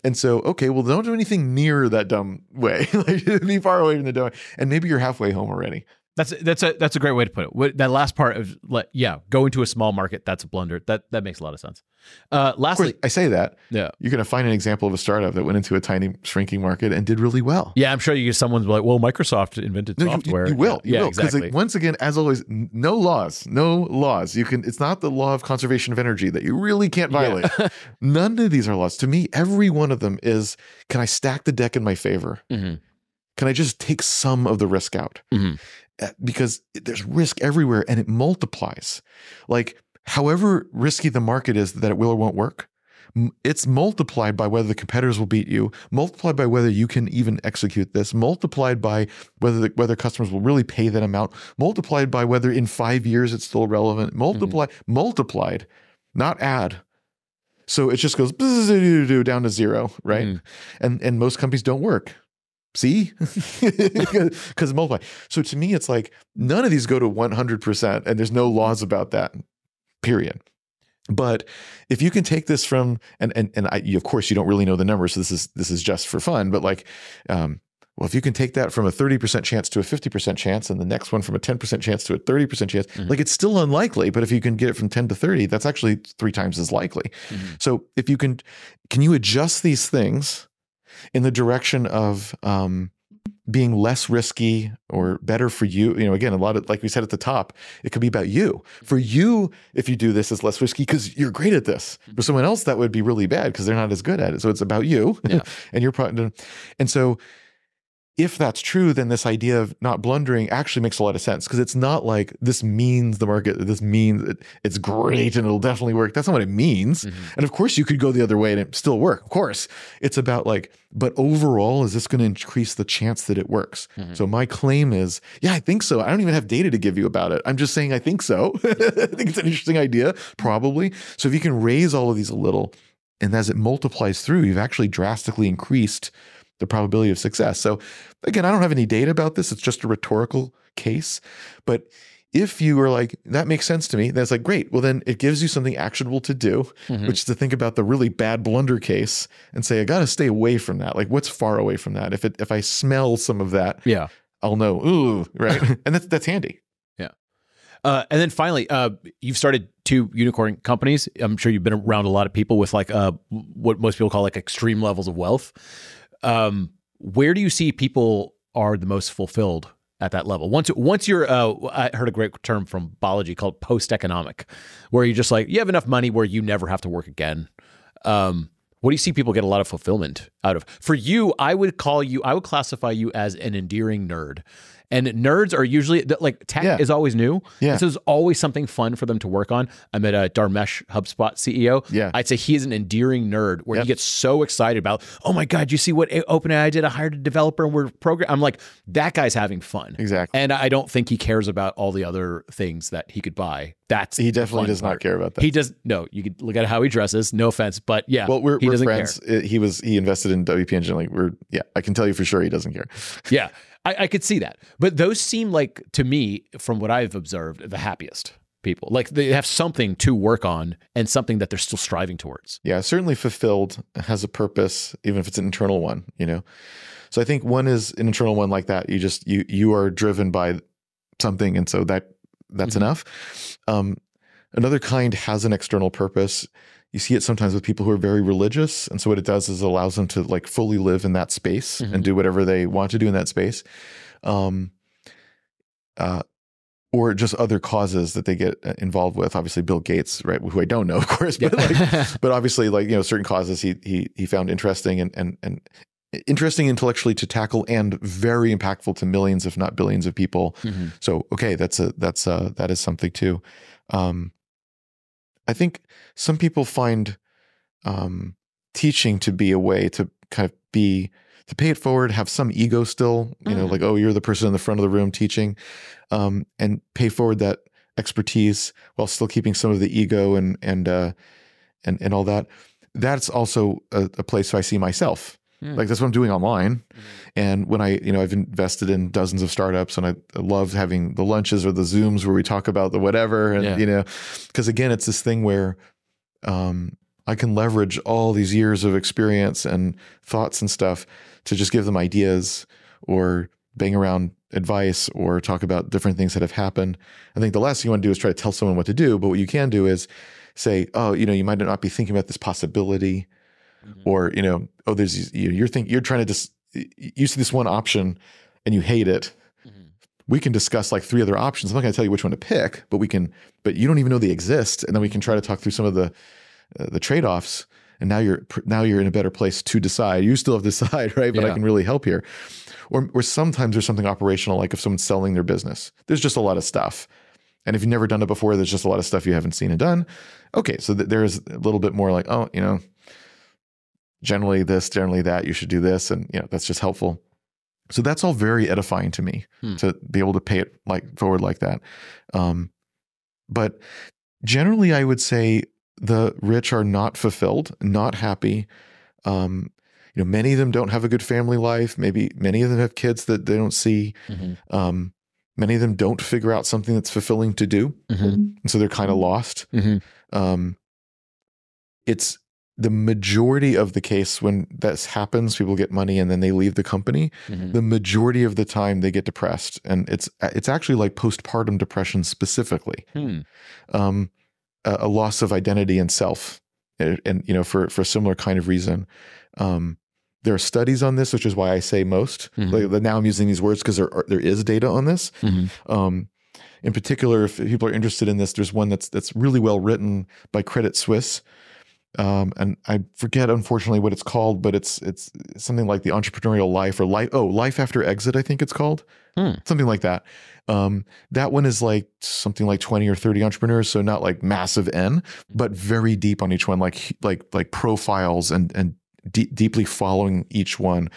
And so, okay, well, don't do anything near that dumb way. (laughs) like, (laughs) be far away from the dumb, and maybe you're halfway home already. That's that's a that's a great way to put it. What, that last part of let yeah, go into a small market. That's a blunder. That that makes a lot of sense. Uh, Of course, lastly, I say that. yeah, You're going to find an example of a startup that went into a tiny shrinking market and did really well. yeah. I'm sure you someone's like, well, Microsoft invented No, you- software. You, will. You yeah, will. exactly. like, once again, as always, no laws. No laws. You can. It's not the law of conservation of energy that you really can't violate. (laughs) None of these are laws. To me, every one of them is: Can I stack the deck in my favor? Mhm. Can I just take some of the risk out? Mhm. Uh, Because there's risk everywhere, and it multiplies. Like however risky the market is that it will or won't work. It's multiplied by whether the competitors will beat you, multiplied by whether you can even execute this, multiplied by whether the, whether customers will really pay that amount, multiplied by whether in five years it's still relevant, multiply multiplied, not add. So it just goes down to zero, right? Mhm. And and most companies don't work. See, (laughs) because multiply. So to me, it's like none of these go to one hundred percent, and there's no laws about that. Period. But if you can take this from and and and I, you- of course you don't really know the numbers, so this is this is just for fun. But like, um, well, if you can take that from a thirty percent chance to a fifty percent chance, and the next one from a ten percent chance to a thirty percent chance, Mhm. like it's still unlikely. But if you can get it from ten to thirty, that's actually three times as likely. Mhm. So if you can, can you adjust these things in the direction of um, being less risky or better for you? You know, again, a lot of like we said at the top, it could be about you. For you, if you do this, it's less risky because you're great at this. For someone else, that would be really bad because they're not as good at it. So it's about you, Yeah. (laughs) and you're probably and so. If that's true, then this idea of not blundering actually makes a lot of sense because it's not like this means the market, this means it, it's great and it'll definitely work. That's not what it means. Mhm. And of course, you could go the other way and it still work. Of course, it's about like, but overall, is this going to increase the chance that it works? Mhm. So my claim is, yeah, I think so. I don't even have data to give you about it. I'm just saying I think so. (laughs) I think it's an interesting idea, probably. So if you can raise all of these a little, and as it multiplies through, you've actually drastically increased the probability of success. So again, I don't have any data about this. It's just a rhetorical case. But if you are like, that makes sense to me, that's like, great. Well, then it gives you something actionable to do, Mhm. which is to think about the really bad blunder case and say, I got to stay away from that. Like, what's far away from that? If it, if I smell some of that, yeah. I'll know, ooh, right? (laughs) and that's, that's handy. Yeah. Uh, and then finally, uh, you've started two unicorn companies. I'm sure you've been around a lot of people with like uh, what most people call like extreme levels of wealth. Um, where do you see people are the most fulfilled at that level? Once once you're, uh, I heard a great term from biology called post economic, where you're just like you have enough money where you never have to work again. Um, What do you see people get a lot of fulfillment out of? For you, I would call you, I would classify you as an endearing nerd. And nerds are usually like tech Yeah. is always new. Yeah. So there's always something fun for them to work on. I met a Dharmesh HubSpot CEO. Yeah. I'd say he's an endearing nerd where Yep. he gets so excited about, oh my God, you see what OpenAI did? I hired a developer and we're program. I'm like, that guy's having fun. Exactly. And I don't think he cares about all the other things that he could buy. That's He definitely does not care about that. He does no. You could look at how he dresses. No offense, but yeah. well, we're, he we're friends. Uh, He was he invested in WP Engine. Like we're yeah, I can tell you for sure he doesn't care. care. Yeah, (laughs) I, I could see that. But those seem like to me, from what I've observed, the happiest people. Like they have something to work on and something that they're still striving towards. Yeah, certainly fulfilled has a purpose, even if it's an internal one. You know, so I think one is an internal one like that. You just you you are driven by something, and so that that's Mhm. enough. Um, another kind has an external purpose. You see it sometimes with people who are very religious, and so what it does is it allows them to like fully live in that space Mhm. and do whatever they want to do in that space. Um, uh, or just other causes that they get uh, involved with. Obviously, Bill Gates, right? Who I don't know, (laughs) of course, but like, but obviously like you know certain causes he he he found interesting and and and interesting intellectually to tackle and very impactful to millions if not billions of people Mhm. so okay that's a that's a that is something too um i think some people find um teaching to be a way to kind of be to pay it forward have some ego still you know Mm. like oh you're the person in the front of the room teaching um and pay forward that expertise while still keeping some of the ego and and uh and and all that that's also a, a place where i see myself Hmm. like that's what i'm doing online and when i you know i've invested in dozens of startups and i, I love having the lunches or the zooms where we talk about the whatever and Yeah. you know because again it's this thing where um i can leverage all these years of experience and thoughts and stuff to just give them ideas or bang around advice or talk about different things that have happened i think the last thing you want to do is try to tell someone what to do but what you can do is say oh you know you might not be thinking about this possibility Mhm. or you know oh there's these- you're think you're trying to just you see this one option and you hate it. Mhm. we can discuss like three other options. I'm not going to tell you which one to pick but we can but you don't even know they exist. And then we can try to talk through some of the uh, the trade-offs. And now you're now you're in a better place to decide. You still have to (laughs) decide right? But i can really help here. Or or sometimes there's something operational like if someone's selling their business. There's just a lot of stuff. And if you've never done it before there's just a lot of stuff you haven't seen and done. Okay so th- there's a little bit more like oh you know generally this generally that you should do this. And you know that's just helpful. So that's all very edifying to me Hmm. to be able to pay it like forward like that. Um but generally i would say the rich are not fulfilled not happy. Um you know many of them don't have a good family life. Maybe many of them have kids that they don't see. Mhm. um many of them don't figure out something that's fulfilling to do. Mhm. and so they're kind of lost. Mhm. um, it's the majority of the case when this happens people get money and then they leave the company Mhm. the majority of the time they get depressed and it's it's actually like postpartum depression specifically Hmm. um, a, a loss of identity and self and, and, you know for for a similar kind of reason um, there are studies on this which is why i say most Mhm. like, now i'm using these words because there are, there is data on this Mhm. um, in particular, if people are interested in this, there's one that's that's really well written by Credit Suisse, um, and I forget unfortunately what it's called, but it's it's something like the entrepreneurial life or life. Oh, life after exit, I think it's called, Hmm. something like that. Um, that one is like something like twenty or thirty entrepreneurs, so not like massive N, but very deep on each one, like like like profiles and and de- deeply following each one.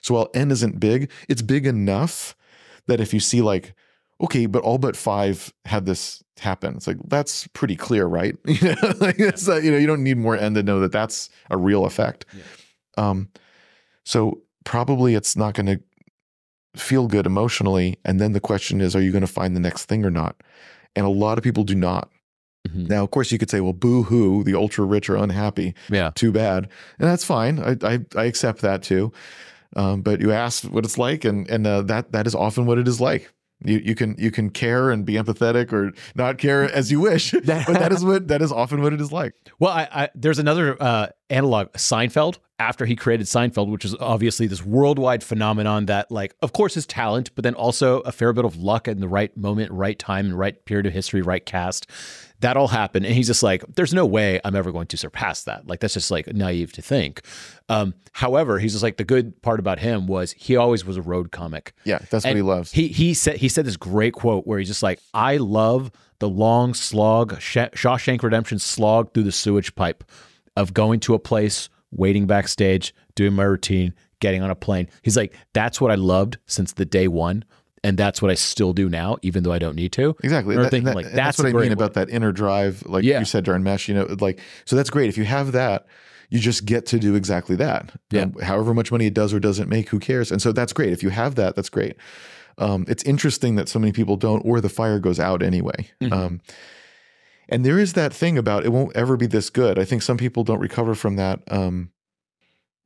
So while N isn't big, it's big enough that if you see like okay, but all but five had this happen. It's like that's pretty clear, right? (laughs) You know, like uh, you know you don't need more N to know that that's a real effect. Yeah. Um, so probably it's not going to feel good emotionally, and then the question is, are you going to find the next thing or not? And a lot of people do not. Mhm. Now, of course, you could say, well, boo hoo, the ultra rich are unhappy. Yeah. Too bad. And that's fine. I, I, I accept that too. Um, but you asked what it's like, and, and uh, that, that is often what it is like. You, you can you can care and be empathetic or not care as you wish, (laughs) but that is what that is often what it is like. Well, I, I, there's another uh, analog Seinfeld after he created Seinfeld, which is obviously this worldwide phenomenon that, like, of course, is talent, but then also a fair bit of luck in the right moment, right time, and right period of history, right cast. That all happened. And he's just like, there's no way I'm ever going to surpass that. Like, that's just like naive to think. Um, however, he's just like, the good part about him was he always was a road comic. Yeah, that's what he loves. He he said he said this great quote where he's just like, "I love the long slog, Shawshank Redemption slog through the sewage pipe of going to a place, waiting backstage, doing my routine, getting on a plane." He's like, "That's what I loved since the day one." And that's what I still do now, even though I don't need to. Exactly. That- thinking that- like, that's that's what I mean way. about that inner drive, like Yeah. you said Dharmesh. You know, like so that's great. If you have that, you just get to do exactly that. Yeah. Um, however much money it does or doesn't make, who cares? And so that's great. If you have that, that's great. Um, it's interesting that so many people don't, or the fire goes out anyway. Mhm. Um, and there is that thing about it won't ever be this good. I think some people don't recover from that. Um,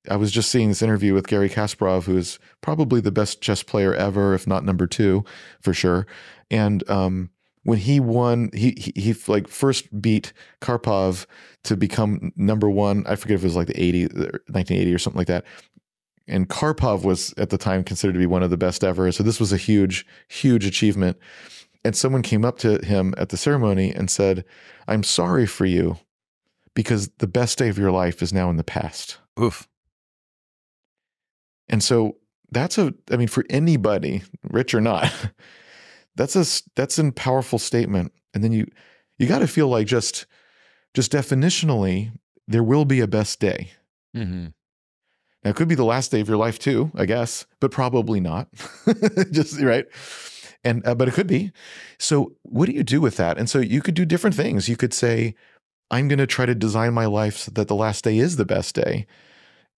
I was just seeing this interview with Garry Kasparov, who is probably the best chess player ever, if not number two, for sure. And um, when he won, he, he he like first beat Karpov to become number one. I forget if it was like the 80, 1980 or something like that. And Karpov was at the time considered to be one of the best ever. So this was a huge, huge achievement. And someone came up to him at the ceremony and said, "I'm sorry for you, because the best day of your life is now in the past." Oof. And so that's a, I mean, for anybody, rich or not, (laughs) that's a that's a powerful statement. And then you you got to feel like just just definitionally, there will be a best day. Mm-hmm. Now it could be the last day of your life too, I guess, but probably not. (laughs) just right. And uh, but it could be. So what do you do with that? And so you could do different things. You could say, I'm going to try to design my life so that the last day is the best day.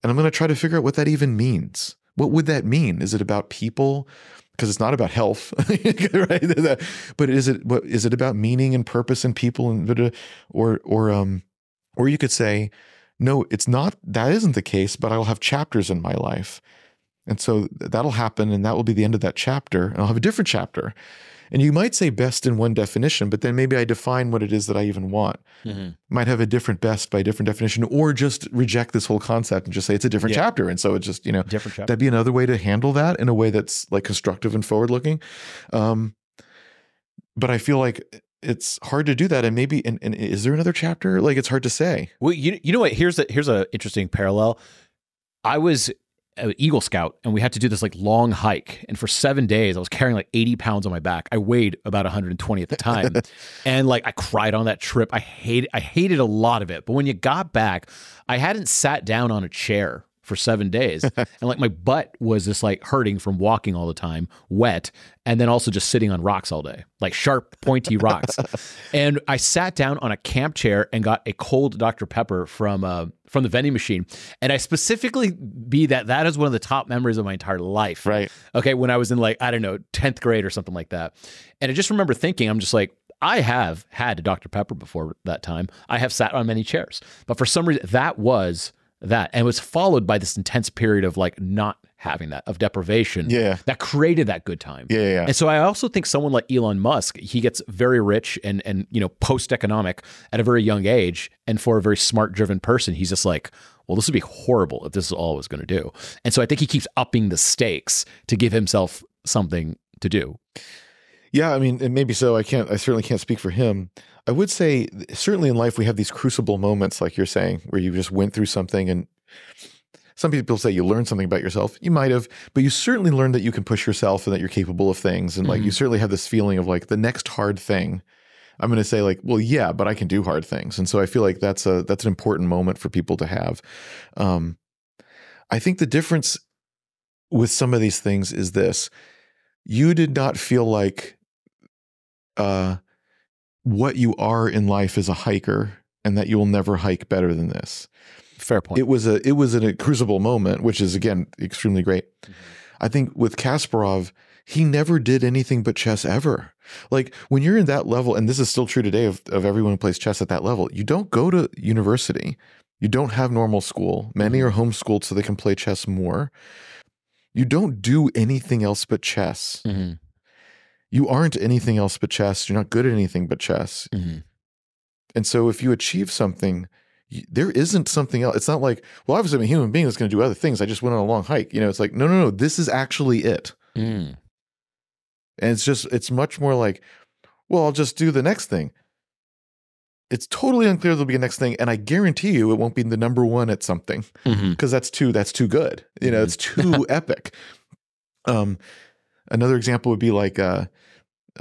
And I'm going to try to figure out what that even means. What would that mean? Is it about people? Because it's not about health, (laughs) right? But is it what is it about meaning and purpose and people and or or um or you could say, no, it's not. That isn't the case. But I'll have chapters in my life, and so that'll happen, and that will be the end of that chapter. And I'll have a different chapter. And you might say best in one definition, but then maybe I define what it is that I even want Mm-hmm. might have a different best by a different definition, or just reject this whole concept and just say it's a different Yeah. chapter. And so it's just, you know, Different chapter. that'd be another way to handle that in a way that's like constructive and forward looking. Um, but I feel like it's hard to do that. And maybe, and, and is there another chapter? Like it's hard to say. Well, you you know what? Here's a here's a interesting parallel. I was an Eagle Scout, and we had to do this like long hike, and for seven days, I was carrying like 80 pounds on my back. I weighed about 120 at the time, (laughs) and like I cried on that trip. I hated I hated a lot of it. But when you got back, I hadn't sat down on a chair for seven days, (laughs) and like my butt was just like hurting from walking all the time, wet, and then also just sitting on rocks all day, like sharp, pointy rocks. (laughs) And I sat down on a camp chair and got a cold Dr. Pepper from uh, from the vending machine. And I specifically be that that is one of the top memories of my entire life. Right. Okay, when I was in like I don't know tenth grade or something like that, and I just remember thinking, I'm just like. I have had a Dr. Pepper before that time. I have sat on many chairs, but for some reason, that was that, and it was followed by this intense period of like not having that, of deprivation. Yeah. that created that good time. Yeah. Yeah. And so I also think someone like Elon Musk, he gets very rich and and you know post economic at a very young age, and for a very smart driven person, he's just like, well, this would be horrible if this is all I was going to do. And so I think he keeps upping the stakes to give himself something to do. Yeah, I mean, and maybe so. I can't. I certainly can't speak for him. I would say, certainly in life, we have these crucible moments, like you're saying, where you just went through something, and some people say you learned something about yourself. You might have, but you certainly learned that you can push yourself and that you're capable of things, and like you certainly have this feeling of like the next hard thing. I'm going to say like, well, yeah, but I can do hard things, and so I feel like that's a that's an important moment for people to have. Um, I think the difference with some of these things is this: you did not feel like uh, what you are in life is a hiker and that you will never hike better than this. Fair point. It was a it was a crucible moment, which is again extremely great. I think with Kasparov, he never did anything but chess ever. Like when you're in that level, and this is still true today of, of everyone who plays chess at that level, you don't go to university. You don't have normal school. Many are homeschooled so they can play chess more. You don't do anything else but chess. Mhm. You aren't anything else but chess. You're not good at anything but chess. Mhm. And so if you achieve something, there isn't something else. It's not like, well, obviously I'm a human being that's going to do other things. I just went on a long hike. You know, it's like, no, no, no. This is actually it. Mm. And it's just, it's much more like, well, I'll just do the next thing. It's totally unclear there'll be a next thing, and I guarantee you it won't be the number one at something because that's too that's too good. You know, it's too (laughs) epic. Um, another example would be like, uh,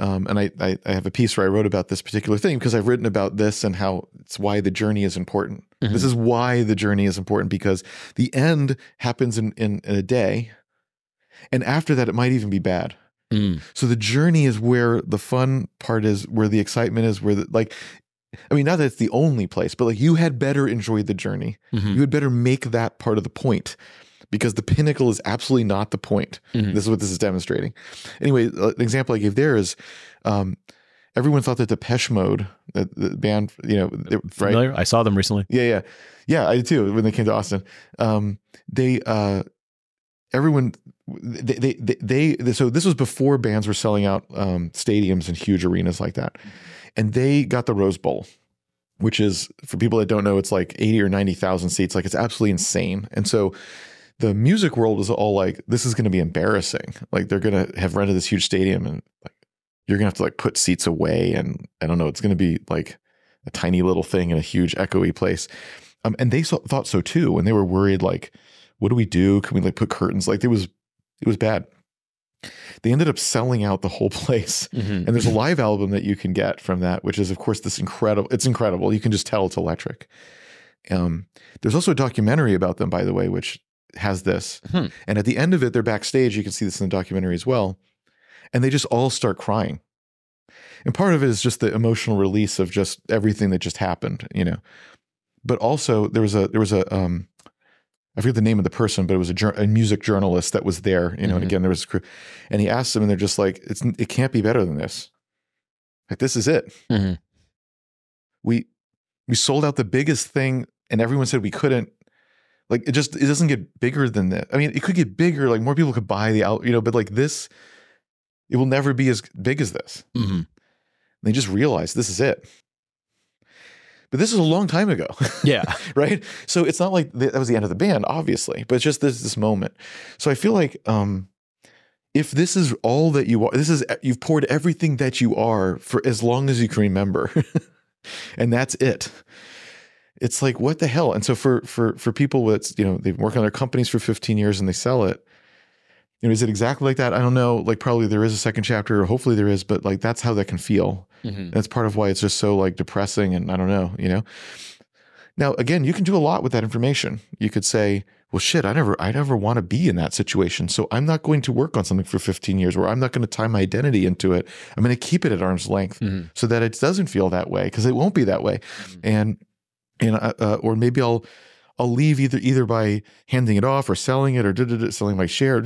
um, and I, I I have a piece where I wrote about this particular thing because I've written about this and how it's why the journey is important. Mhm. This is why the journey is important because the end happens in, in in a day, and after that it might even be bad. Mm. So the journey is where the fun part is, where the excitement is, where the like. I mean, not that it's the only place, but like you had better enjoy the journey. Mhm. You had better make that part of the point because the pinnacle is absolutely not the point. Mhm. This is what this is demonstrating. Anyway, uh, an example I gave there is um, everyone thought that Depeche Mode, the, the band, you know, they- right? Familiar? I saw them recently. Yeah, yeah, yeah. I did too when they came to Austin. Um, they, uh, everyone, they, they, they, they, so this was before bands were selling out um, stadiums and huge arenas like that, and they got the Rose Bowl, which is for people that don't know, it's like eighty or ninety thousand seats. Like it's absolutely insane, and so. The music world was all like, "This is going to be embarrassing. Like they're going to have rented this huge stadium, and like you're going to have to like put seats away, and I don't know. It's going to be like a tiny little thing in a huge echoey place. Um, and they saw, thought so too, and they were worried like, what do we do? Can we like put curtains? Like it was, it was bad. They ended up selling out the whole (laughs) place. Mhm. And there's a live album that you can get from that, which is of course this incredible. It's incredible. You can just tell it's electric. Um, there's also a documentary about them, by the way, which has this. Hmm. And at the end of it, they're backstage. You can see this in the documentary as well. And they just all start crying. And part of it is just the emotional release of just everything that just happened, you know. But also there was a there was a um I forget the name of the person, but it was a, a music journalist that was there, you know. And Mhm. again, there was a crew, and he asked them, and they're just like, "It's it can't be better than this. Like this is it. Mhm. We we sold out the biggest thing, and everyone said we couldn't. Like it just it doesn't get bigger than that. I mean, it could get bigger. Like more people could buy the out, you know. But like this, it will never be as big as this. Mhm. They just realized this is it. But this is a long time ago, Yeah. (laughs) right? So it's not like that was the end of the band, obviously, but it's just this this moment. So I feel like um, if this is all that you are, this is you've poured everything that you are for as long as you can remember, (laughs) and that's it. It's like what the hell? And so for for for people that's you know they've worked on their companies for 15 years and they sell it. You know, is it exactly like that? I don't know. Like probably there is a second chapter, or hopefully there is, but like that's how that can feel. Mhm. That's part of why it's just so like depressing and I don't know, you know. Now again, you can do a lot with that information. You could say, well shit, I never I never want to be in that situation. So I'm not going to work on something for 15 years where I'm not going to tie my identity into it. I'm going to keep it at arm's length Mhm. so that it doesn't feel that way because it won't be that way. And and uh, uh, or maybe I'll I'll leave either either by handing it off or selling it or selling my share,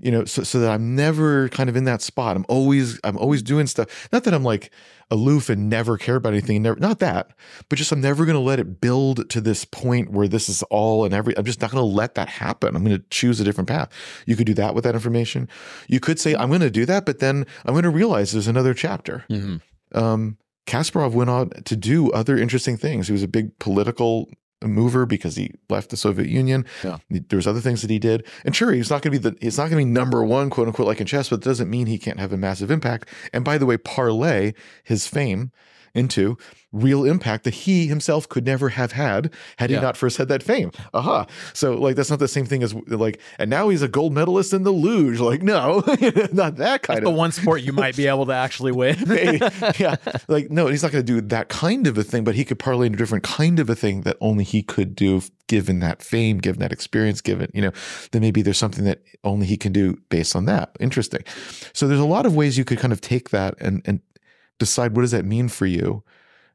you know, so, so that I'm never kind of in that spot. I'm always I'm always doing stuff. Not that I'm like aloof and never care about anything. Never, not that, but just I'm never going to let it build to this point where this is all and every. I'm just not going to let that happen. I'm going to choose a different path. You could do that with that information. You could say I'm going to do that, but then I'm going to realize there's another chapter Mhm. um, Kasparov went on to do other interesting things. He was a big political mover because he left the Soviet Union. Yeah. There was other things that he did. And sure, he's not going to be the he's not going to be number one, quote unquote, like in chess, but it doesn't mean he can't have a massive impact. And by the way, parlay his fame into real impact that he himself could never have had had he not first had that fame. Aha. So like that's not the same thing as like and now he's a gold medalist in the luge. Like no, (laughs) not that kind The of the one sport you might be able to actually win. (laughs) Maybe. yeah. Like, no, he's not going to do that kind of a thing, but he could parlay into a different kind of a thing that only he could do given that fame, given that experience, given, you know, then maybe there's something that only he can do based on that. Interesting. So there's a lot of ways you could kind of take that and, and decide what does that mean for you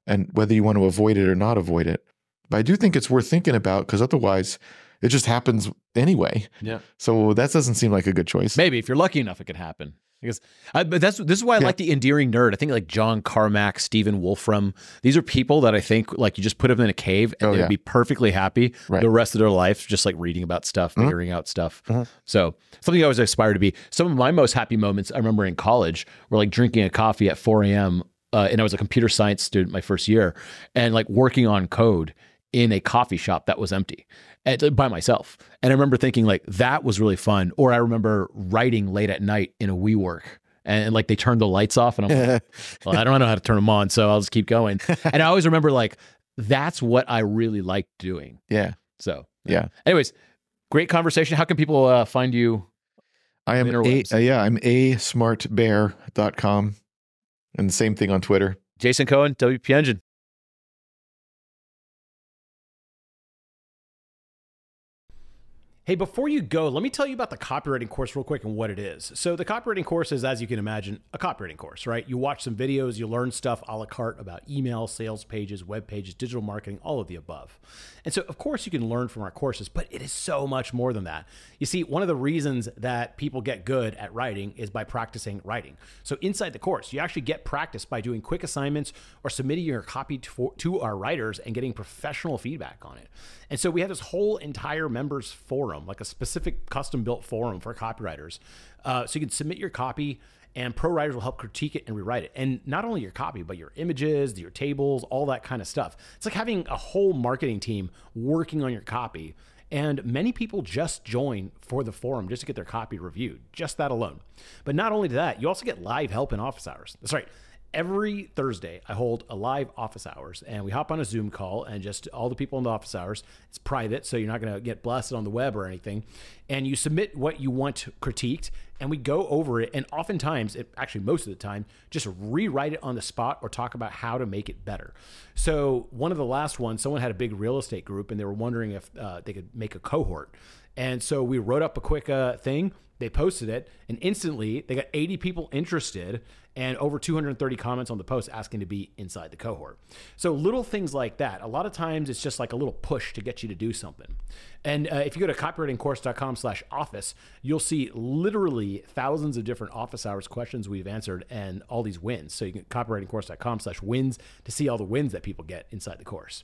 and whether you want to avoid it or not avoid it. But I do think it's worth thinking about because otherwise it just happens anyway. Yeah. So that doesn't seem like a good choice. Maybe if you're lucky enough, it could happen. Because, I, but that's this is why I Yeah. like the endearing nerd. I think like John Carmack, Stephen Wolfram. These are people that I think like you just put them in a cave and Oh, they'd yeah. be perfectly happy Right. the rest of their life, just like reading about stuff, Mhm. figuring out stuff. Mhm. So something I always aspire to be. Some of my most happy moments I remember in college were like drinking a coffee at 4 a.m. Uh, and I was a computer science student my first year, and like working on code in a coffee shop that was empty at, by myself. And I remember thinking like that was really fun. Or I remember writing late at night in a WeWork and like they turned the lights off and I'm like, (laughs) well, I don't know how to turn them on, so I'll just keep going. (laughs) and I always remember like that's what I really liked doing. Yeah. So Yeah. Anyways, great conversation. How can people uh, find you? I am a, uh, yeah, I'm asmartbear.com and the same thing on Twitter. Jason Cohen, WP Engine. Hey, before you go, let me tell you about the copywriting course real quick and what it is. So, the copywriting course is, as you can imagine, a copywriting course, right? You watch some videos, you learn stuff a la carte about email, sales pages, web pages, digital marketing, all of the above. And so, of course, you can learn from our courses, but it is so much more than that. You see, one of the reasons that people get good at writing is by practicing writing. So, inside the course, you actually get practice by doing quick assignments or submitting your copy to, to our writers and getting professional feedback on it. And so, we have this whole entire members forum, like a specific custom built forum for copywriters. Uh, so, you can submit your copy and pro writers will help critique it and rewrite it. And not only your copy, but your images, your tables, all that kind of stuff. It's like having a whole marketing team working on your copy. And many people just join for the forum just to get their copy reviewed, just that alone. But not only that, you also get live help in office hours. That's right. Every Thursday, I hold a live office hours and we hop on a Zoom call and just all the people in the office hours. It's private, so you're not going to get blasted on the web or anything. And you submit what you want critiqued and we go over it. And oftentimes, it, actually, most of the time, just rewrite it on the spot or talk about how to make it better. So, one of the last ones, someone had a big real estate group and they were wondering if uh, they could make a cohort. And so we wrote up a quick uh, thing. They posted it, and instantly they got 80 people interested and over 230 comments on the post asking to be inside the cohort. So little things like that. A lot of times it's just like a little push to get you to do something. And uh, if you go to copywritingcourse.com/office, you'll see literally thousands of different office hours questions we've answered and all these wins. So you can copywritingcourse.com/wins to see all the wins that people get inside the course.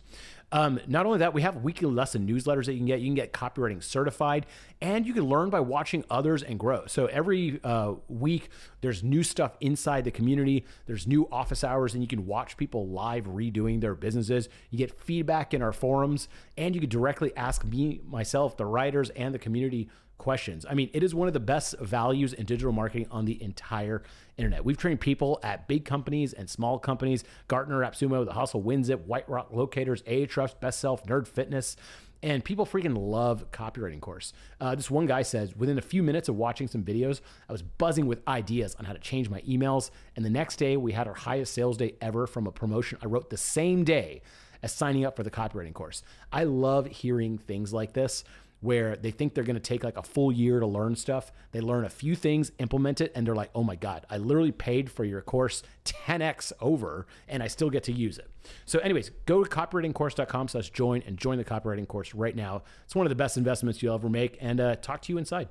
Um, not only that, we have weekly lesson newsletters that you can get. You can get copywriting certified, and you can learn by watching others and grow. So every uh, week, there's new stuff inside the community. There's new office hours, and you can watch people live redoing their businesses. You get feedback in our forums, and you can directly ask me, myself, the writers, and the community questions. I mean, it is one of the best values in digital marketing on the entire internet. We've trained people at big companies and small companies, Gartner, AppSumo, The Hustle, Wins It, White Rock Locators, Ahrefs, Best Self, Nerd Fitness. And people freaking love copywriting course. Uh, this one guy says, within a few minutes of watching some videos, I was buzzing with ideas on how to change my emails. And the next day, we had our highest sales day ever from a promotion I wrote the same day as signing up for the copywriting course. I love hearing things like this where they think they're going to take like a full year to learn stuff. They learn a few things, implement it, and they're like, oh my God, I literally paid for your course 10x over and I still get to use it. So, anyways, go to copywritingcourse.com slash join and join the copywriting course right now. It's one of the best investments you'll ever make and uh, talk to you inside.